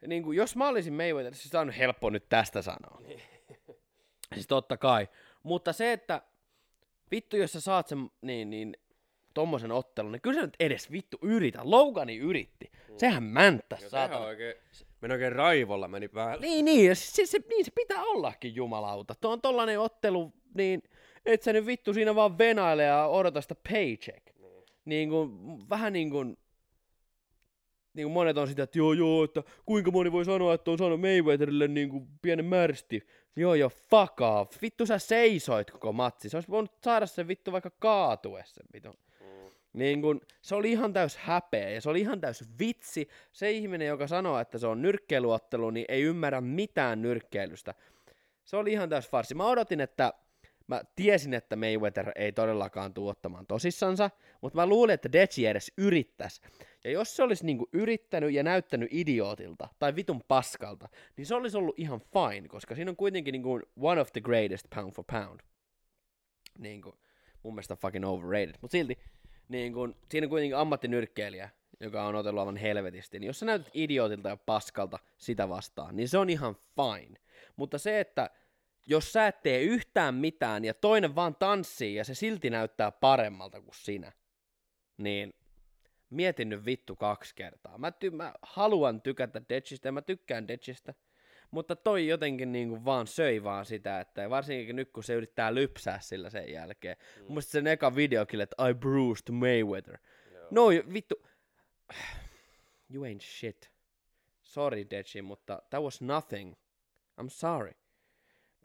Niin kuin, jos mä olisin Mayweather, siis on helppo nyt tästä sanoa. [LAUGHS] siis totta kai. Mutta se, että vittu jos sä saat sen niin, niin tommosen ottelun, niin kyllä sä nyt edes vittu yritä. Logani yritti. Sehän mänttäs, sehän saatana. oikein, meni oikein raivolla meni päälle. Niin, niin, ja se, se, niin se pitää ollakin jumalauta. Tuo on tollanen ottelu, niin et sä nyt vittu siinä vaan venaile ja odota sitä paycheck. Niin. Niin kuin, vähän niin kuin, niin kuin monet on sitä, että joo joo, että kuinka moni voi sanoa, että on saanut Mayweatherille niin kuin pienen märsti. Joo joo, fuck off. Vittu sä seisoit koko matsi. Se olisi voinut saada sen vittu vaikka kaatuessa. Vittu. Niin kun, se oli ihan täys häpeä ja se oli ihan täys vitsi. Se ihminen, joka sanoo, että se on nyrkkeilyottelu, niin ei ymmärrä mitään nyrkkeilystä. Se oli ihan täys farsi. Mä odotin, että mä tiesin, että Mayweather ei todellakaan tuu ottamaan tosissansa, mutta mä luulin, että Deji edes yrittäisi. Ja jos se olisi niinku yrittänyt ja näyttänyt idiootilta tai vitun paskalta, niin se olisi ollut ihan fine, koska siinä on kuitenkin niinku one of the greatest pound for pound. Niinku, mun mielestä fucking overrated, mutta silti niin kun, siinä on kuitenkin ammattinyrkkeilijä, joka on otellut aivan helvetisti, niin jos sä näytät idiootilta ja paskalta sitä vastaan, niin se on ihan fine. Mutta se, että jos sä et tee yhtään mitään ja toinen vaan tanssii ja se silti näyttää paremmalta kuin sinä, niin mietin nyt vittu kaksi kertaa. Mä, ty- mä haluan tykätä Detchistä ja mä tykkään Detchistä, mutta toi jotenkin niinku vaan söi vaan sitä, että varsinkin nyt kun se yrittää lypsää sillä sen jälkeen. Mm. Mun sen eka videokin, että I bruised Mayweather. Joo. No vittu, [SIGHS] you ain't shit. Sorry Dechi, mutta that was nothing. I'm sorry.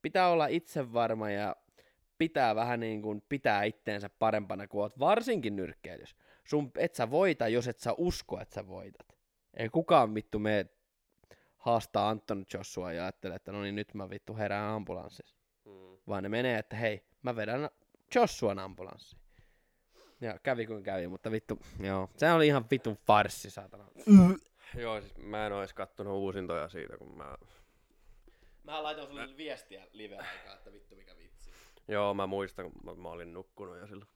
Pitää olla itsevarma ja pitää vähän niin kuin pitää itteensä parempana kuin oot, varsinkin nyrkkeilys. sun, et sä voita, jos et sä usko, että sä voitat. Ei kukaan vittu me haastaa Anton Joshua ja ajattelee, että no niin nyt mä vittu herään ambulanssissa. Mm. Vaan ne menee, että hei, mä vedän Joshuan ambulanssi. Ja kävi kuin kävi, mutta vittu, joo. Se oli ihan vitun farssi, saatana. Joo, siis mä en edes kattonut uusintoja siitä, kun mä... Mä laitoin sulle viestiä live-aikaa, että vittu mikä vitsi. Joo, mä muistan, kun mä, mä olin nukkunut jo silloin.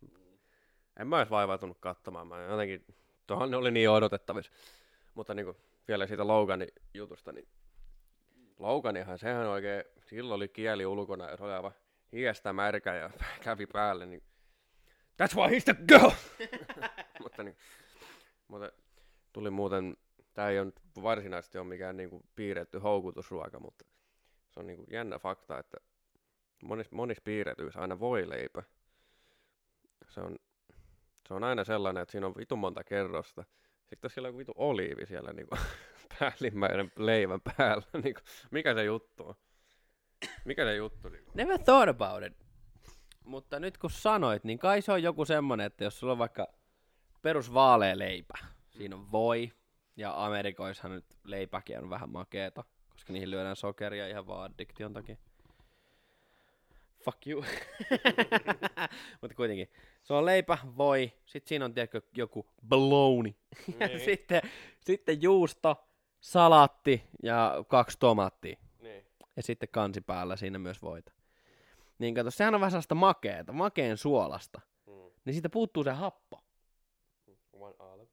En mä edes vaivautunut katsomaan, mä jotenkin... Tuohan ne oli niin odotettavissa. Mutta niinku, vielä siitä Loganin jutusta, niin Loganihan, sehän oikein, silloin oli kieli ulkona ja se oli aivan hiestä märkä ja [LAUGHS] kävi päälle, niin that's why he's the girl! [LAUGHS] mutta, niin, mutta tuli muuten, tämä ei ole varsinaisesti ole mikään niinku piirretty houkutusruoka, mutta se on niinku jännä fakta, että monissa, monissa piirretyissä aina voileipä, se on, se on aina sellainen, että siinä on vitun monta kerrosta. Sitten siellä on vitu oliivi siellä niinku [LAUGHS] päällimmäinen leivän päällä. [LAUGHS] Niinku, mikä se juttu on? Mikä se juttu? Niinku? Never thought about it. Mutta nyt kun sanoit, niin kai se on joku semmonen, että jos sulla on vaikka perus vaalea leipä, siinä on voi, ja Amerikoissahan nyt leipäkin on vähän makeeta, koska niihin lyödään sokeria ihan vaan addiktion takia. Fuck you. [LAUGHS] Mutta kuitenkin. Se on leipä, voi, sit siinä on tiedätkö, joku ja [LAUGHS] Niin. sitten, sitten juusto, salaatti ja kaksi tomaattia. Niin. Ja sitten kansi päällä siinä myös voita. Niin kato, sehän on vähän sellaista makeeta, makeen suolasta. Mm. Niin siitä puuttuu se happo. One olive.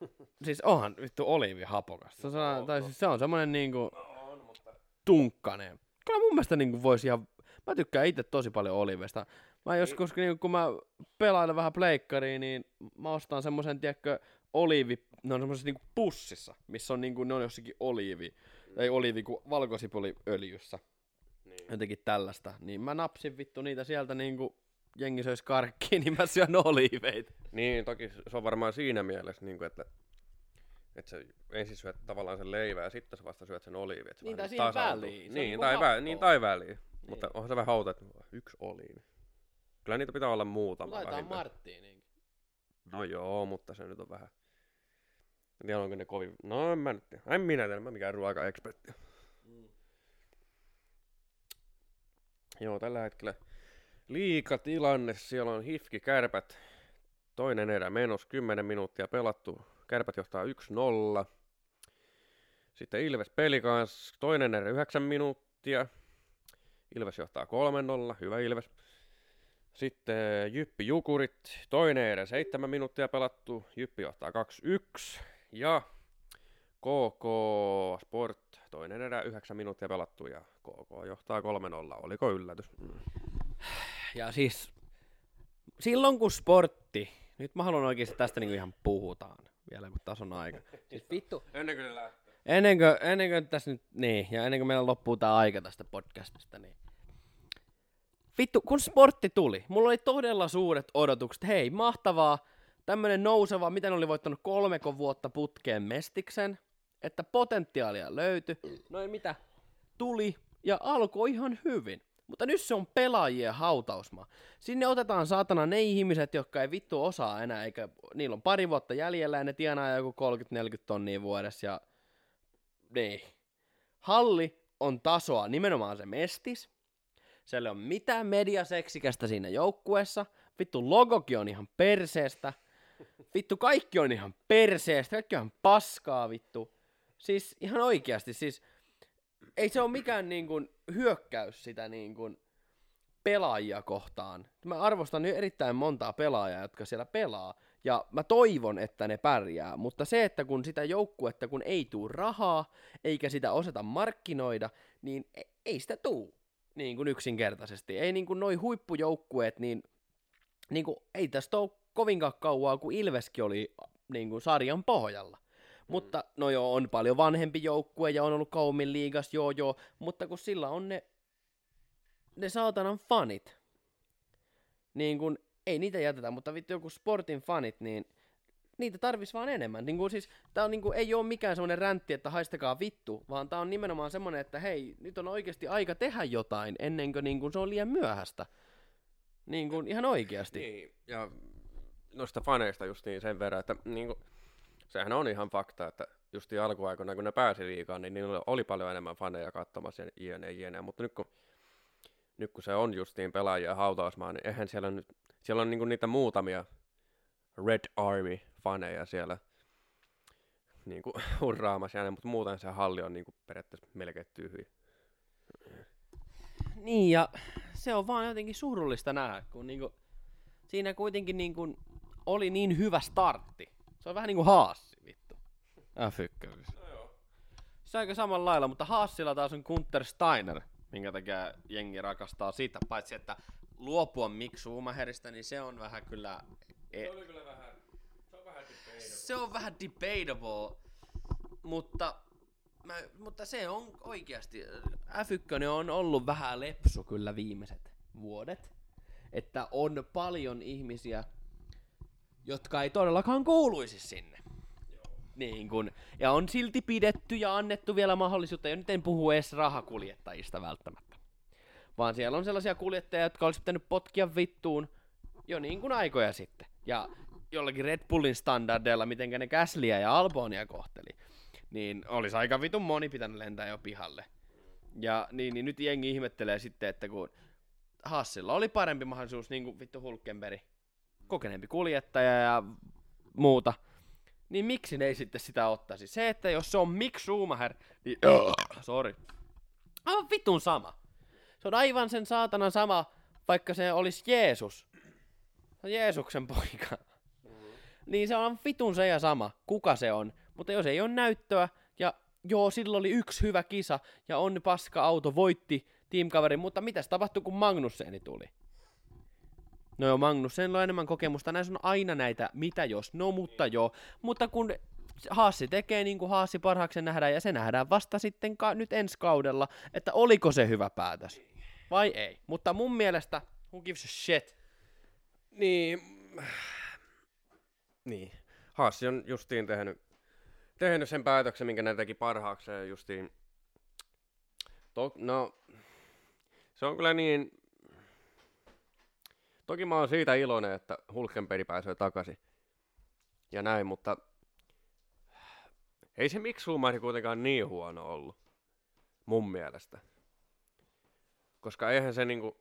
[LAUGHS] Siis onhan vittu oliivi hapokas. Se on, No, no, tai no. siis se on semmonen niinku On, mutta... tunkkanen. Kyllä mun mielestä niinku voisi ihan... Mä tykkään itse tosi paljon oliivista. Mä joskus, niinku, kun mä pelailen vähän pleikkariin, niin mä ostan semmosen, tiedätkö, oliivi... Ne on semmosessa niinku pussissa, missä on niinku, ne on jossakin oliivi. Ei oliivi, kun valkosipuliöljyssä. Niin. jotenkin tällaista, niin mä napsin vittu niitä sieltä niinku jengi söis karkkiin, [LAUGHS] niin mä syön oliiveita. niin, toki se on varmaan siinä mielessä, niin kuin, että että sä ensin syöt tavallaan sen leivän ja sitten sä vasta syöt sen oliivin. että se Niin, tai siihen väliin. Niin, niinku tai, vä- niin, tai väliin. Mutta onhan se vähän hauta, että yksi oliivi. Kyllä niitä pitää olla muutama Laitetaan vähintään. Marttiiniin. No joo, mutta se nyt on vähän... En tiedä, onko ne kovin... No en mä nyt tiedä. En minä tiedä, mä mikään ruokaekspertti. Mm. Joo, tällä hetkellä liikatilanne. Siellä on Hifki Kärpät. Toinen erä menossa, 10 minuuttia pelattu. Kärpät johtaa 1-0. Sitten Ilves peli kanssa. Toinen erä 9 minuuttia. Ilves johtaa 3-0. Hyvä Ilves. Sitten Jyppi Jukurit. Toinen erä 7 minuuttia pelattu. Jyppi johtaa 2-1. Ja KK Sport. Toinen erä 9 minuuttia pelattu ja KK johtaa 3-0. Oliko yllätys? Mm. Ja siis silloin kun sportti, nyt mä haluan oikeasti tästä niinku ihan puhutaan vielä kun taas on aika. Siis vittu, Ennen kuin ne lähtee. ennen kuin, ennen kuin tässä nyt, niin, ja ennen kuin meillä loppuu tää aika tästä podcastista, niin vittu, kun sportti tuli, mulla oli todella suuret odotukset, hei, mahtavaa, tämmönen nouseva, miten oli voittanut kolmeko vuotta putkeen mestiksen, että potentiaalia löytyi, no ei mitä, tuli ja alkoi ihan hyvin. Mutta nyt se on pelaajien hautausma. Sinne otetaan saatana ne ihmiset, jotka ei vittu osaa enää, eikä niillä on pari vuotta jäljellä ja ne tienaa joku 30-40 tonnia vuodessa ja niin. Halli on tasoa nimenomaan se mestis. Siellä on mitään mediaseksikästä siinä joukkueessa. Vittu logokin on ihan perseestä. Vittu kaikki on ihan perseestä. Kaikki on ihan paskaa vittu. Siis ihan oikeasti siis ei se ole mikään niin kuin hyökkäys sitä niin kuin pelaajia kohtaan. Mä arvostan nyt erittäin montaa pelaajaa, jotka siellä pelaa, ja mä toivon, että ne pärjää, mutta se, että kun sitä joukkuetta, kun ei tuu rahaa, eikä sitä osata markkinoida, niin e- ei sitä tuu, niin kuin yksinkertaisesti. Ei niin kuin noi huippujoukkueet, niin, niin kuin, ei tästä ole kovinkaan kauaa, kun Ilveskin oli niin kuin sarjan pohjalla. Mutta no joo, on paljon vanhempi joukkue ja on ollut kauemmin liigas, joo joo, mutta kun sillä on ne, ne saatanan fanit, niin kun ei niitä jätetä, mutta vittu joku sportin fanit, niin niitä tarvis vaan enemmän. Niin kun siis, tää on niin kun, ei ole mikään semmonen räntti, että haistakaa vittu, vaan tää on nimenomaan semmonen, että hei, nyt on oikeasti aika tehdä jotain ennen kuin, niin kun se on liian myöhäistä. Niin kun ihan oikeasti. Niin, ja noista faneista just niin sen verran, että niinku, sehän on ihan fakta, että just alkuaikoina, kun ne pääsi liikaan, niin niillä oli paljon enemmän faneja katsomassa jne, jne. Mutta nyt kun, nyt kun se on justiin pelaajia hautausmaa, niin eihän siellä nyt, siellä on niinku niitä muutamia Red Army-faneja siellä niinku [LAUGHS] hurraamassa, ja mutta muuten se halli on niinku periaatteessa melkein tyhjä. Niin, ja se on vaan jotenkin surullista nähdä, kun niinku, siinä kuitenkin niinku oli niin hyvä startti. Se on vähän niinku haassi, vittu. F1. Se on aika samalla lailla, mutta Haassilla taas on Gunther Steiner, minkä takia jengi rakastaa sitä. Paitsi, että luopua Mick Schumacherista, niin se on vähän kyllä... E- oli kyllä vähän, se on vähän debatable. Se on vähän debatable, mutta, mä, mutta se on oikeasti, F1 on ollut vähän lepsu kyllä viimeiset vuodet, että on paljon ihmisiä, jotka ei todellakaan kuuluisi sinne. Niin kun, ja on silti pidetty ja annettu vielä mahdollisuutta, ja nyt en puhu edes rahakuljettajista välttämättä. Vaan siellä on sellaisia kuljettajia, jotka olisi pitänyt potkia vittuun jo niin kuin aikoja sitten. Ja jollakin Red Bullin standardeilla, miten ne Gaslyä ja Albonia kohteli, niin olisi aika vitun moni pitänyt lentää jo pihalle. Ja niin, niin nyt jengi ihmettelee sitten, että kun Hassilla oli parempi mahdollisuus, niin kuin vittu Hulkenberg, kokeneempi kuljettaja ja muuta, niin miksi ne ei sitten sitä ottaisi? Se, että jos se on Mick Schumacher, niin sorry. Aivan vitun sama. Se on aivan sen saatanan sama, vaikka se olisi Jeesus. Se on Jeesuksen poika. Niin se on vitun se ja sama, kuka se on. Mutta jos ei ole näyttöä, ja joo, silloin oli yksi hyvä kisa, ja on paska auto, voitti tiimkaveri, mutta mitäs tapahtui, kun Magnusseni tuli? No joo, Magnussenilla on enemmän kokemusta, näissä on aina näitä, mitä jos, no mutta joo. Mutta kun Haassi tekee niin kuin Haassi parhaaksi nähdään, ja se nähdään vasta sitten ka- nyt ensi kaudella, että oliko se hyvä päätös vai ei. Mutta mun mielestä, who gives a shit? Niin, niin. Haassi on justiin tehnyt, tehnyt sen päätöksen, minkä ne teki parhaakseen justiin. To, no, se on kyllä niin... Toki mä oon siitä iloinen, että Hulkenberg pääsee takaisin. Ja näin, mutta ei se miksi Schumacher kuitenkaan niin huono ollut. Mun mielestä. Koska eihän se niinku...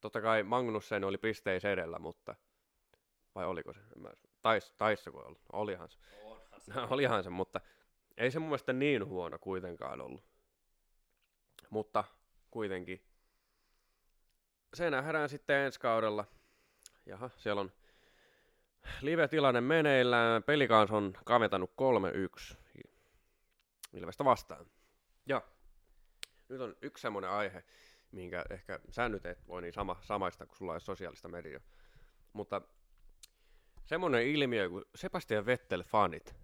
Totta kai Magnussen oli pisteis edellä, mutta... Vai oliko se? Mä... Tais, taissa kun ollut. Olihan se. Olihan se, mutta ei se mun mielestä niin huono kuitenkaan ollut. Mutta kuitenkin. Se nähdään sitten ensi kaudella. Jaha, siellä on live-tilanne meneillään. Pelikans on kaventanut 3-1 Ilvestä vastaan. Ja nyt on yksi semmoinen aihe, minkä ehkä sä nyt et voi niin sama, samaista, kun sulla on sosiaalista mediaa. Mutta semmoinen ilmiö kuin Sebastian Vettel-fanit.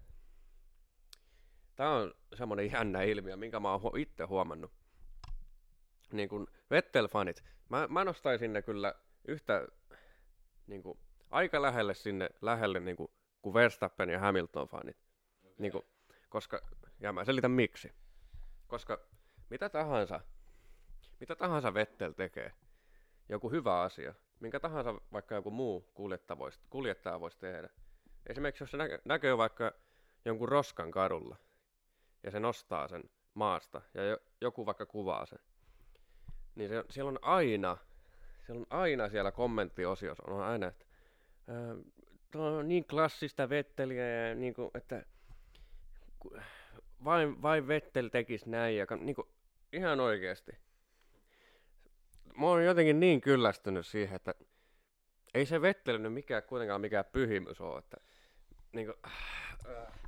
Tämä on semmoinen jännä ilmiö, minkä mä oon hu- itse huomannut. Niin kuin Vettel-fanit. Mä, mä nostaisin ne kyllä yhtä niin kuin, aika lähelle sinne, lähelle niin kuin, kuin Verstappen ja Hamilton-fanit. Okay. Niin kuin, koska, ja mä selitän miksi. Koska mitä tahansa, mitä tahansa Vettel tekee, joku hyvä asia, minkä tahansa vaikka joku muu voisi, kuljettaja voisi tehdä. Esimerkiksi jos se näkee vaikka jonkun roskan kadulla, ja se nostaa sen maasta, ja jo, joku vaikka kuvaa sen, niin se, siellä on aina, siellä on aina siellä kommenttiosiossa, on aina, että tuo on niin klassista Vetteliä, ja niin kuin, että vain, vain Vettel tekisi näin, ja niin kuin, ihan oikeasti. Mä oon jotenkin niin kyllästynyt siihen, että ei se Vettel nyt mikään, kuitenkaan mikään pyhimys ole, että niin kuin,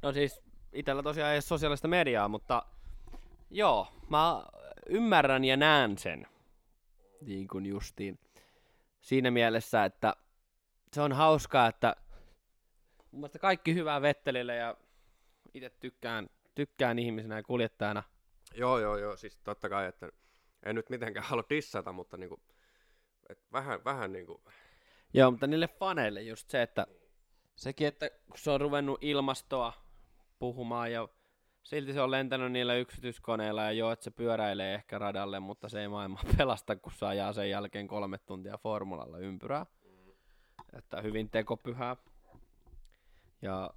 No siis itellä tosiaan ei ole sosiaalista mediaa, mutta joo, mä ymmärrän ja näen sen. Niin kuin justiin. Siinä mielessä, että se on hauskaa, että mun mielestä kaikki hyvää Vettelille ja itse tykkään, tykkään ihmisenä ja kuljettajana. Joo, joo, joo, siis totta kai, että en nyt mitenkään halua dissata, mutta niinku, et vähän, vähän niinku, Joo, mutta niille faneille just se, että sekin, että kun se on ruvennut ilmastoa puhumaan ja silti se on lentänyt niillä yksityiskoneilla ja joo, että se pyöräilee ehkä radalle, mutta se ei maailmaa [LAUGHS] pelasta, kun se ajaa sen jälkeen kolme tuntia formulalla ympyrää. että hyvin tekopyhää. Ja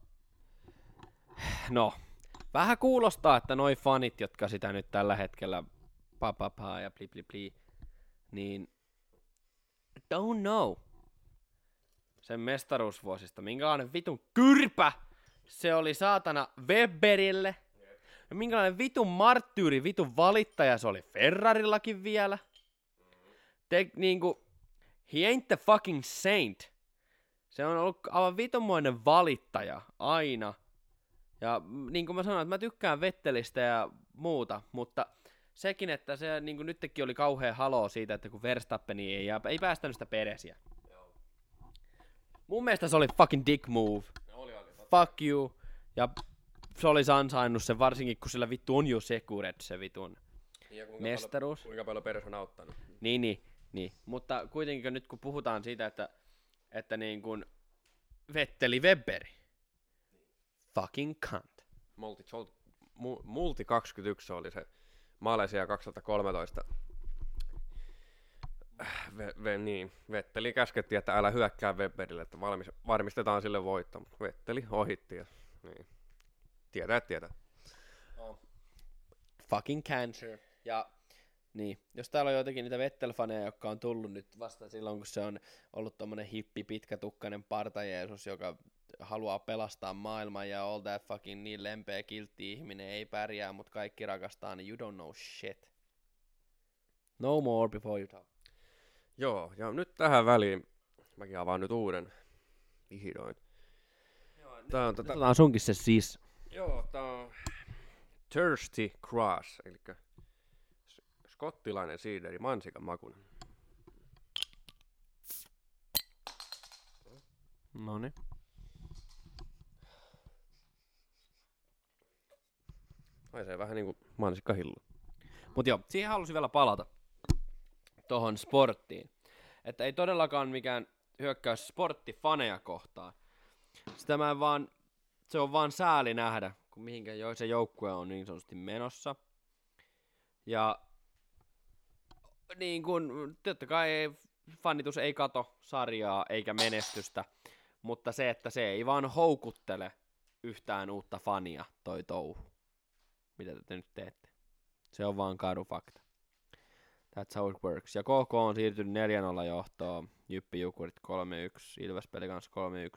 [SIGHS] no, vähän kuulostaa, että noi fanit, jotka sitä nyt tällä hetkellä papapaa ja pli pli pli, niin don't know sen mestaruusvuosista, minkälainen vitun kyrpä se oli saatana Webberille, ja minkälainen vitun marttyyri, vitun valittaja se oli Ferrarillakin vielä. Te, niinku, he ain't the fucking saint. Se on ollut aivan vitunmoinen valittaja aina. Ja mm, niin kuin mä sanoin, että mä tykkään Vettelistä ja muuta, mutta sekin, että se niin kuin nytkin oli kauhean haloo siitä, että kun Verstappeni ei, ei päästänyt sitä peresiä. Mun mielestä se oli fucking dick move. Oli, oli. Fuck you. Ja se olisi ansainnut sen, varsinkin kun sillä vittu on jo Secured se vitun Ja kuinka mestaruus. Paljon, kuinka paljon Peres on auttanut. Niin, niin, niin. Mutta kuitenkin nyt kun puhutaan siitä, että, että niin kuin Vetteli Webberi. Fucking cunt. Multi, mu, Multi 21 oli se Malesia 2013. Ve, ve, niin. Vetteli käskettiin, että älä hyökkää Webberille, että valmis, varmistetaan sille voitto. Mutta Vetteli ohitti. Ja, niin. Tietää, tietää. Fucking cancer. Ja niin, jos täällä on joitakin niitä Vettel-faneja, jotka on tullut nyt vasta silloin, kun se on ollut tommonen hippi, pitkätukkainen parta Jeesus, joka haluaa pelastaa maailman ja all that fucking niin lempeä, kiltti ihminen ei pärjää, mutta kaikki rakastaa, niin you don't know shit. No more before you talk. Joo, ja nyt tähän väliin mäkin avaan nyt uuden vihdoin. Tää on tota, Otetaan sunkin se siis. joo, tää on Thirsty Cross, eli skottilainen siideri, mansikan makunen. Noni. Haisee vähän niinku mansikkahillu. Mut joo, siihen halusin vielä palata. Tohon sporttiin. Että ei todellakaan mikään hyökkäys sporttifaneja kohtaan. Sitä mä vaan, se on vaan sääli nähdä, kun mihinkä jo se joukkue on niin sanotusti menossa. Ja niin kun, totta kai fanitus ei kato sarjaa eikä menestystä, mutta se, että se ei vaan houkuttele yhtään uutta fania toi touhu, mitä te nyt teette. Se on vaan karu fakta. That's how it works. Ja KK on siirtynyt 4-0 johtoon. Jyppi Jukurit 3-1, Ilves peli kanssa 3-1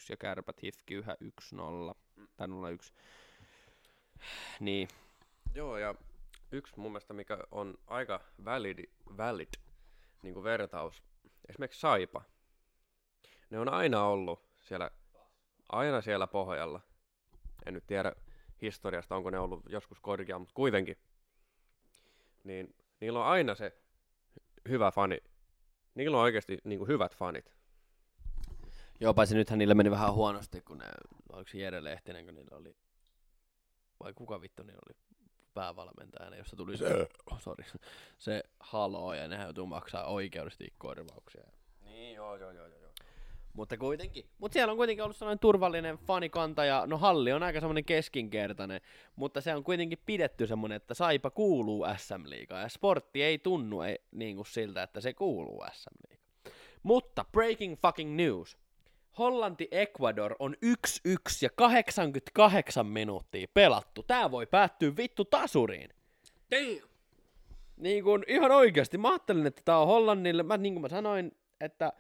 ja Kärpät Hifki yhä 1-0. Tai 0-1. Niin. Joo, ja yksi mun mielestä, mikä on aika valid, valid niin kuin vertaus, esimerkiksi Saipa. Ne on aina ollut siellä, aina siellä pohjalla. En nyt tiedä historiasta, onko ne ollut joskus korkea, mutta kuitenkin. Niin niillä on aina se hyvä fani. Niillä on oikeasti niin kuin hyvät fanit. Joo, paitsi nythän niillä meni vähän huonosti, kun ne, oliko se Jere Lehtinen, kun niillä oli, vai kuka vittu niillä oli päävalmentajana, jossa tuli se, oh, [COUGHS] sorry, se haloo, ja ne joutuu maksaa oikeudesti korvauksia. Niin, joo, joo, joo, joo. Mutta kuitenkin. Mutta siellä on kuitenkin ollut sellainen turvallinen fanikanta ja no halli on aika semmoinen keskinkertainen, mutta se on kuitenkin pidetty semmoinen, että Saipa kuuluu SM Liigaan ja sportti ei tunnu ei, niin kuin siltä, että se kuuluu SM Liigaan. Mutta breaking fucking news. Hollanti-Ecuador on 1-1 ja 88 minuuttia pelattu. Tää voi päättyä vittu tasuriin. Damn! Niin kun ihan oikeasti, mä ajattelin, että tää on Hollannille, mä, niin kuin mä sanoin, että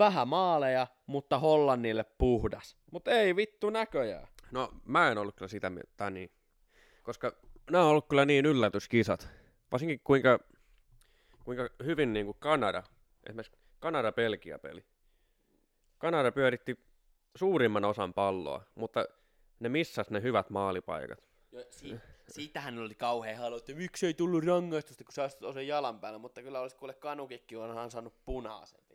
vähän maaleja, mutta Hollannille puhdas. Mutta ei vittu näköjään. No, mä en ollut kyllä sitä mieltä, tai niin. Koska nämä on ollut kyllä niin yllätyskisat. Varsinkin kuinka, kuinka hyvin niin kuin Kanada, esimerkiksi Kanada-Belgia-peli. Kanada pyöritti suurimman osan palloa, mutta ne missas ne hyvät maalipaikat. Jo, si- siitähän oli kauhean halu, että miksi ei tullut rangaistusta, kun sä astut osan jalan päällä, mutta kyllä olisi kuule kanukikki onhan saanut punaisen.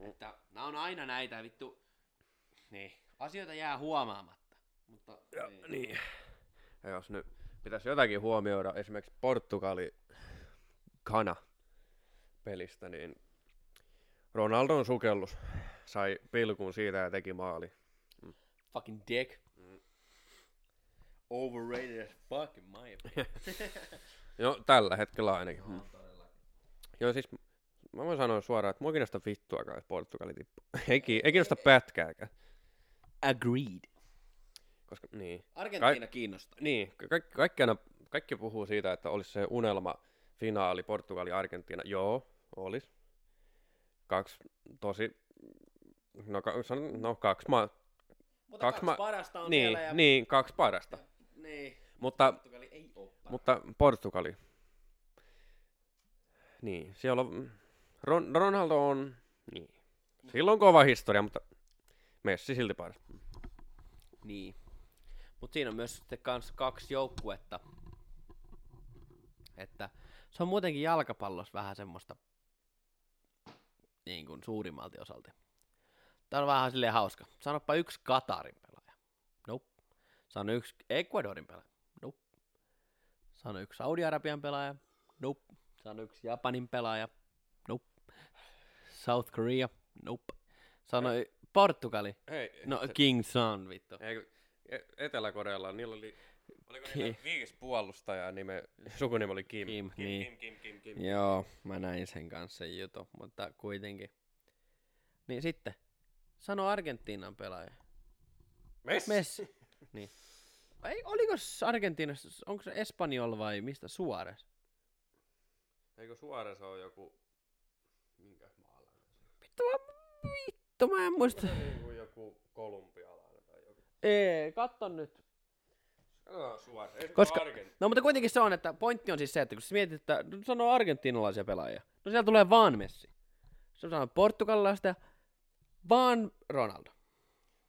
Mm. Että nämä on aina näitä vittu, niin, asioita jää huomaamatta. Mutta, Ja, niin. niin. Ja jos nyt pitäisi jotakin huomioida esimerkiksi Portugali kana pelistä, niin Ronaldon sukellus sai pilkun siitä ja teki maali. Fucking dick. Overrated as fuck in my opinion. [LAUGHS] No tällä hetkellä ainakin. Todella. Joo siis mä voin sanoa suoraan, että mua kiinnostaa vittuakaan, että Portugali tippuu. [LAUGHS] ei, ei kiinnosta pätkääkään. Agreed. Koska, niin. Argentiina kiinnostaa. Niin, ka- kaikki, kaikki, aina, kaikki puhuu siitä, että olisi se unelma finaali Portugali-Argentiina. Joo, olisi. Kaksi tosi, no, ka, sanon- no kaksi, ma- Mutta Kaksi kaksi, ma- parasta on niin, ja... niin, kaksi parasta. niin. Mutta, Portugali ei oo paras. mutta Portugali. Niin, siellä on, Ron, Ronaldo on, niin. Sillä on kova historia, mutta Messi silti paras. Niin. Mutta siinä on myös sitten kans kaksi joukkuetta. Että se on muutenkin jalkapallossa vähän semmoista niin kuin suurimmalti osalta. Tää on vähän silleen hauska. Sanoppa yksi Katarin pelaaja. Nope. Sano yksi Ecuadorin pelaaja. Nope. Sano yksi Saudi-Arabian pelaaja. Nope. Sano yksi Japanin pelaaja. South Korea. Nope. Sano y- Portugali. Hei, No se- King Son, vittu. Ei, E- Etelä-Korealla niillä oli, oliko niillä viisi puolustajaa, nime, sukunimi oli Kim. Kim, Kim, niin. Kim, Kim, Kim, Kim. Joo, mä näin sen kanssa sen jutun, mutta kuitenkin. Niin sitten, sano Argentiinan pelaaja. Messi. Messi. [LAUGHS] niin. Ei, oliko Argentiinassa, onko se Espanjol vai mistä Suarez? Eikö Suarez ole joku? Vittu, mä, vittu, mä en muista. Niinku joku kolumbialainen tai joku. Ei, katso nyt. Se Koska- No mutta kuitenkin se on, että pointti on siis se, että kun sä mietit, että no, sanoo argentiinalaisia pelaajia, no siellä tulee vaan Messi. Se on sanonut portugalilaista, vaan Ronaldo.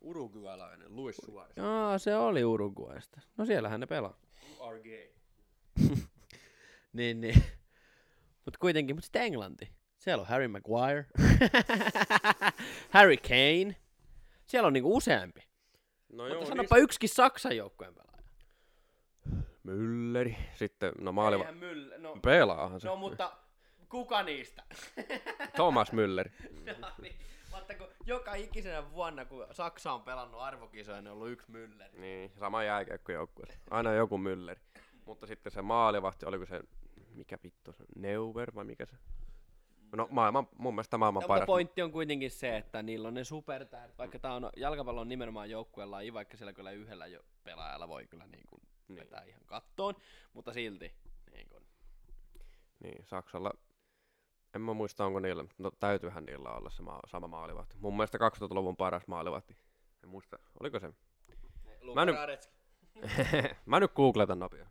Uruguaylainen, Luis Suarez. Aa, se oli Uruguaysta. No siellähän ne pelaa. You are gay. [LAUGHS] Niin, niin. Mutta kuitenkin, mutta sitten Englanti. Siellä on Harry Maguire. [LAUGHS] Harry Kane. Siellä on niinku useampi. No Mutta joo, sanoppa yksikin Saksan joukkueen pelaaja. Mülleri. Sitten, no maaliva... Myll... No, Pelaahan se. no mutta kuka niistä? [LAUGHS] Thomas Mülleri. [LAUGHS] no niin. Mutta kun joka ikisenä vuonna, kun Saksa on pelannut arvokisoja, niin on ollut yksi mylleri. Niin, sama jääkiekkojoukkueessa. Aina joku Mülleri. Mutta sitten se maalivahti, oliko se, mikä vittu se, Neuver vai mikä se? No maailman, mun mielestä maailman No, paras. pointti on kuitenkin se, että niillä on ne supertähdet. Vaikka tää on jalkapallo on nimenomaan joukkueen laji, vaikka siellä kyllä yhdellä jo pelaajalla voi kyllä niin kuin Niin. vetää ihan kattoon, mutta silti niin kuin, Niin, Saksalla, en mä muista onko niillä, no täytyyhän niillä olla se maa, sama maalivahti. Mun mielestä 2000-luvun paras maalivahti. En muista, oliko se? Mä nyt- [LAUGHS] mä nyt googletan nopea.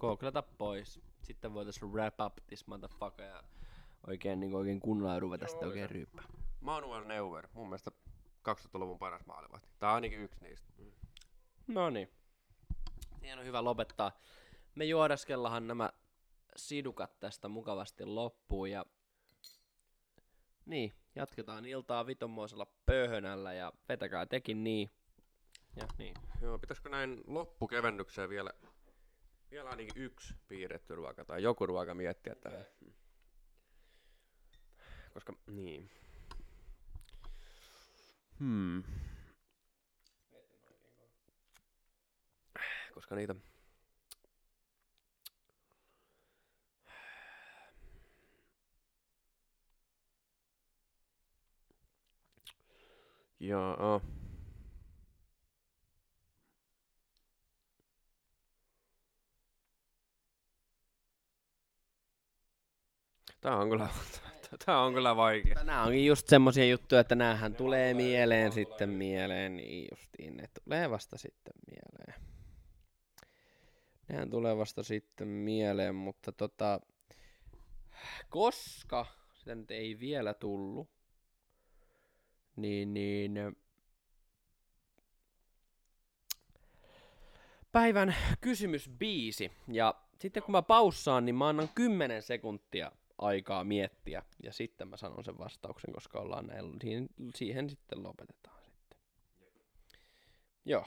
Googleta pois. Sitten voitais wrap up this motherfucker ja oikein, niin oikein kunnolla ruveta sitten oikein ryyppää. Manuel Neuer, mun mielestä 2000-luvun paras maalivahti. Tää on ainakin yksi niistä. Mm. No niin. Siinä on hyvä lopettaa. Me juodaskellahan nämä sidukat tästä mukavasti loppuun ja niin, jatketaan iltaa vitonmoisella pöhönällä ja vetäkää tekin niin. Ja niin. Joo, pitäisikö näin loppukevennykseen vielä, vielä ainakin yksi piirretty ruoka tai joku ruoka miettiä tähän. Koska, niin. Hmm. Koska niitä... Joo. Tää on kyllä, [LAUGHS] tää on kyllä vaikea. Nämä onkin just semmosia juttuja, että näähän tulee mieleen sitten mieleen, niin justiin ne tulee vasta sitten mieleen. Nehän tulee vasta sitten mieleen, mutta tota, koska sitä nyt ei vielä tullut, niin, niin päivän kysymysbiisi. Ja sitten kun mä paussaan, niin mä annan 10 sekuntia aikaa miettiä, ja sitten mä sanon sen vastauksen, koska ollaan näin, siihen, siihen sitten lopetetaan sitten. Joo.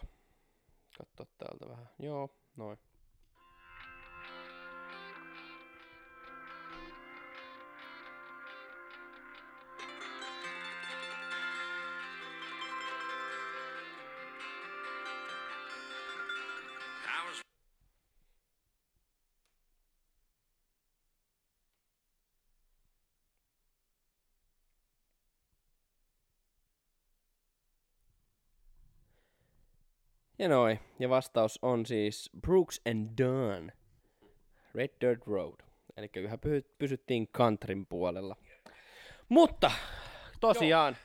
Katso täältä vähän. Joo, noin. Ja noin. Ja vastaus on siis Brooks and Dunn. Red Dirt Road. Eli yhä py- pysyttiin countryn puolella. Mutta tosiaan,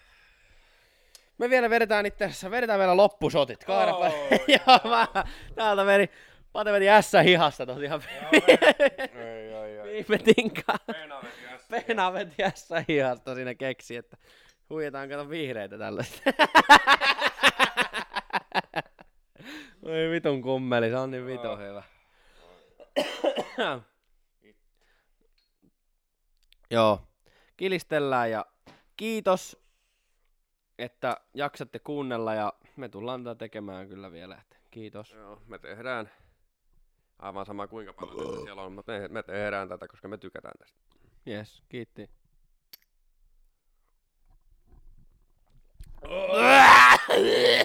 me vielä vedetään itse asiassa, vedetään vielä loppusotit. Kahdapa. Oi. Joo, mä, [LAUGHS] täältä meni, Pate veti ässä hihasta tosiaan. Viime tinkaan. Pena veti ässä. Pena veti ässä hihasta siinä keksi, että huijataan kato vihreitä tällaista. [LAUGHS] No ei vitun kummeli, se on niin vitun hyvä. Joo, kilistellään ja kiitos, että jaksatte kuunnella ja me tullaan tätä tekemään kyllä vielä. Että kiitos. Joo, me tehdään aivan sama kuinka paljon siellä on, mutta me, me tehdään tätä, koska me tykätään tästä. Yes, kiitti. Oh. [LAUGHS]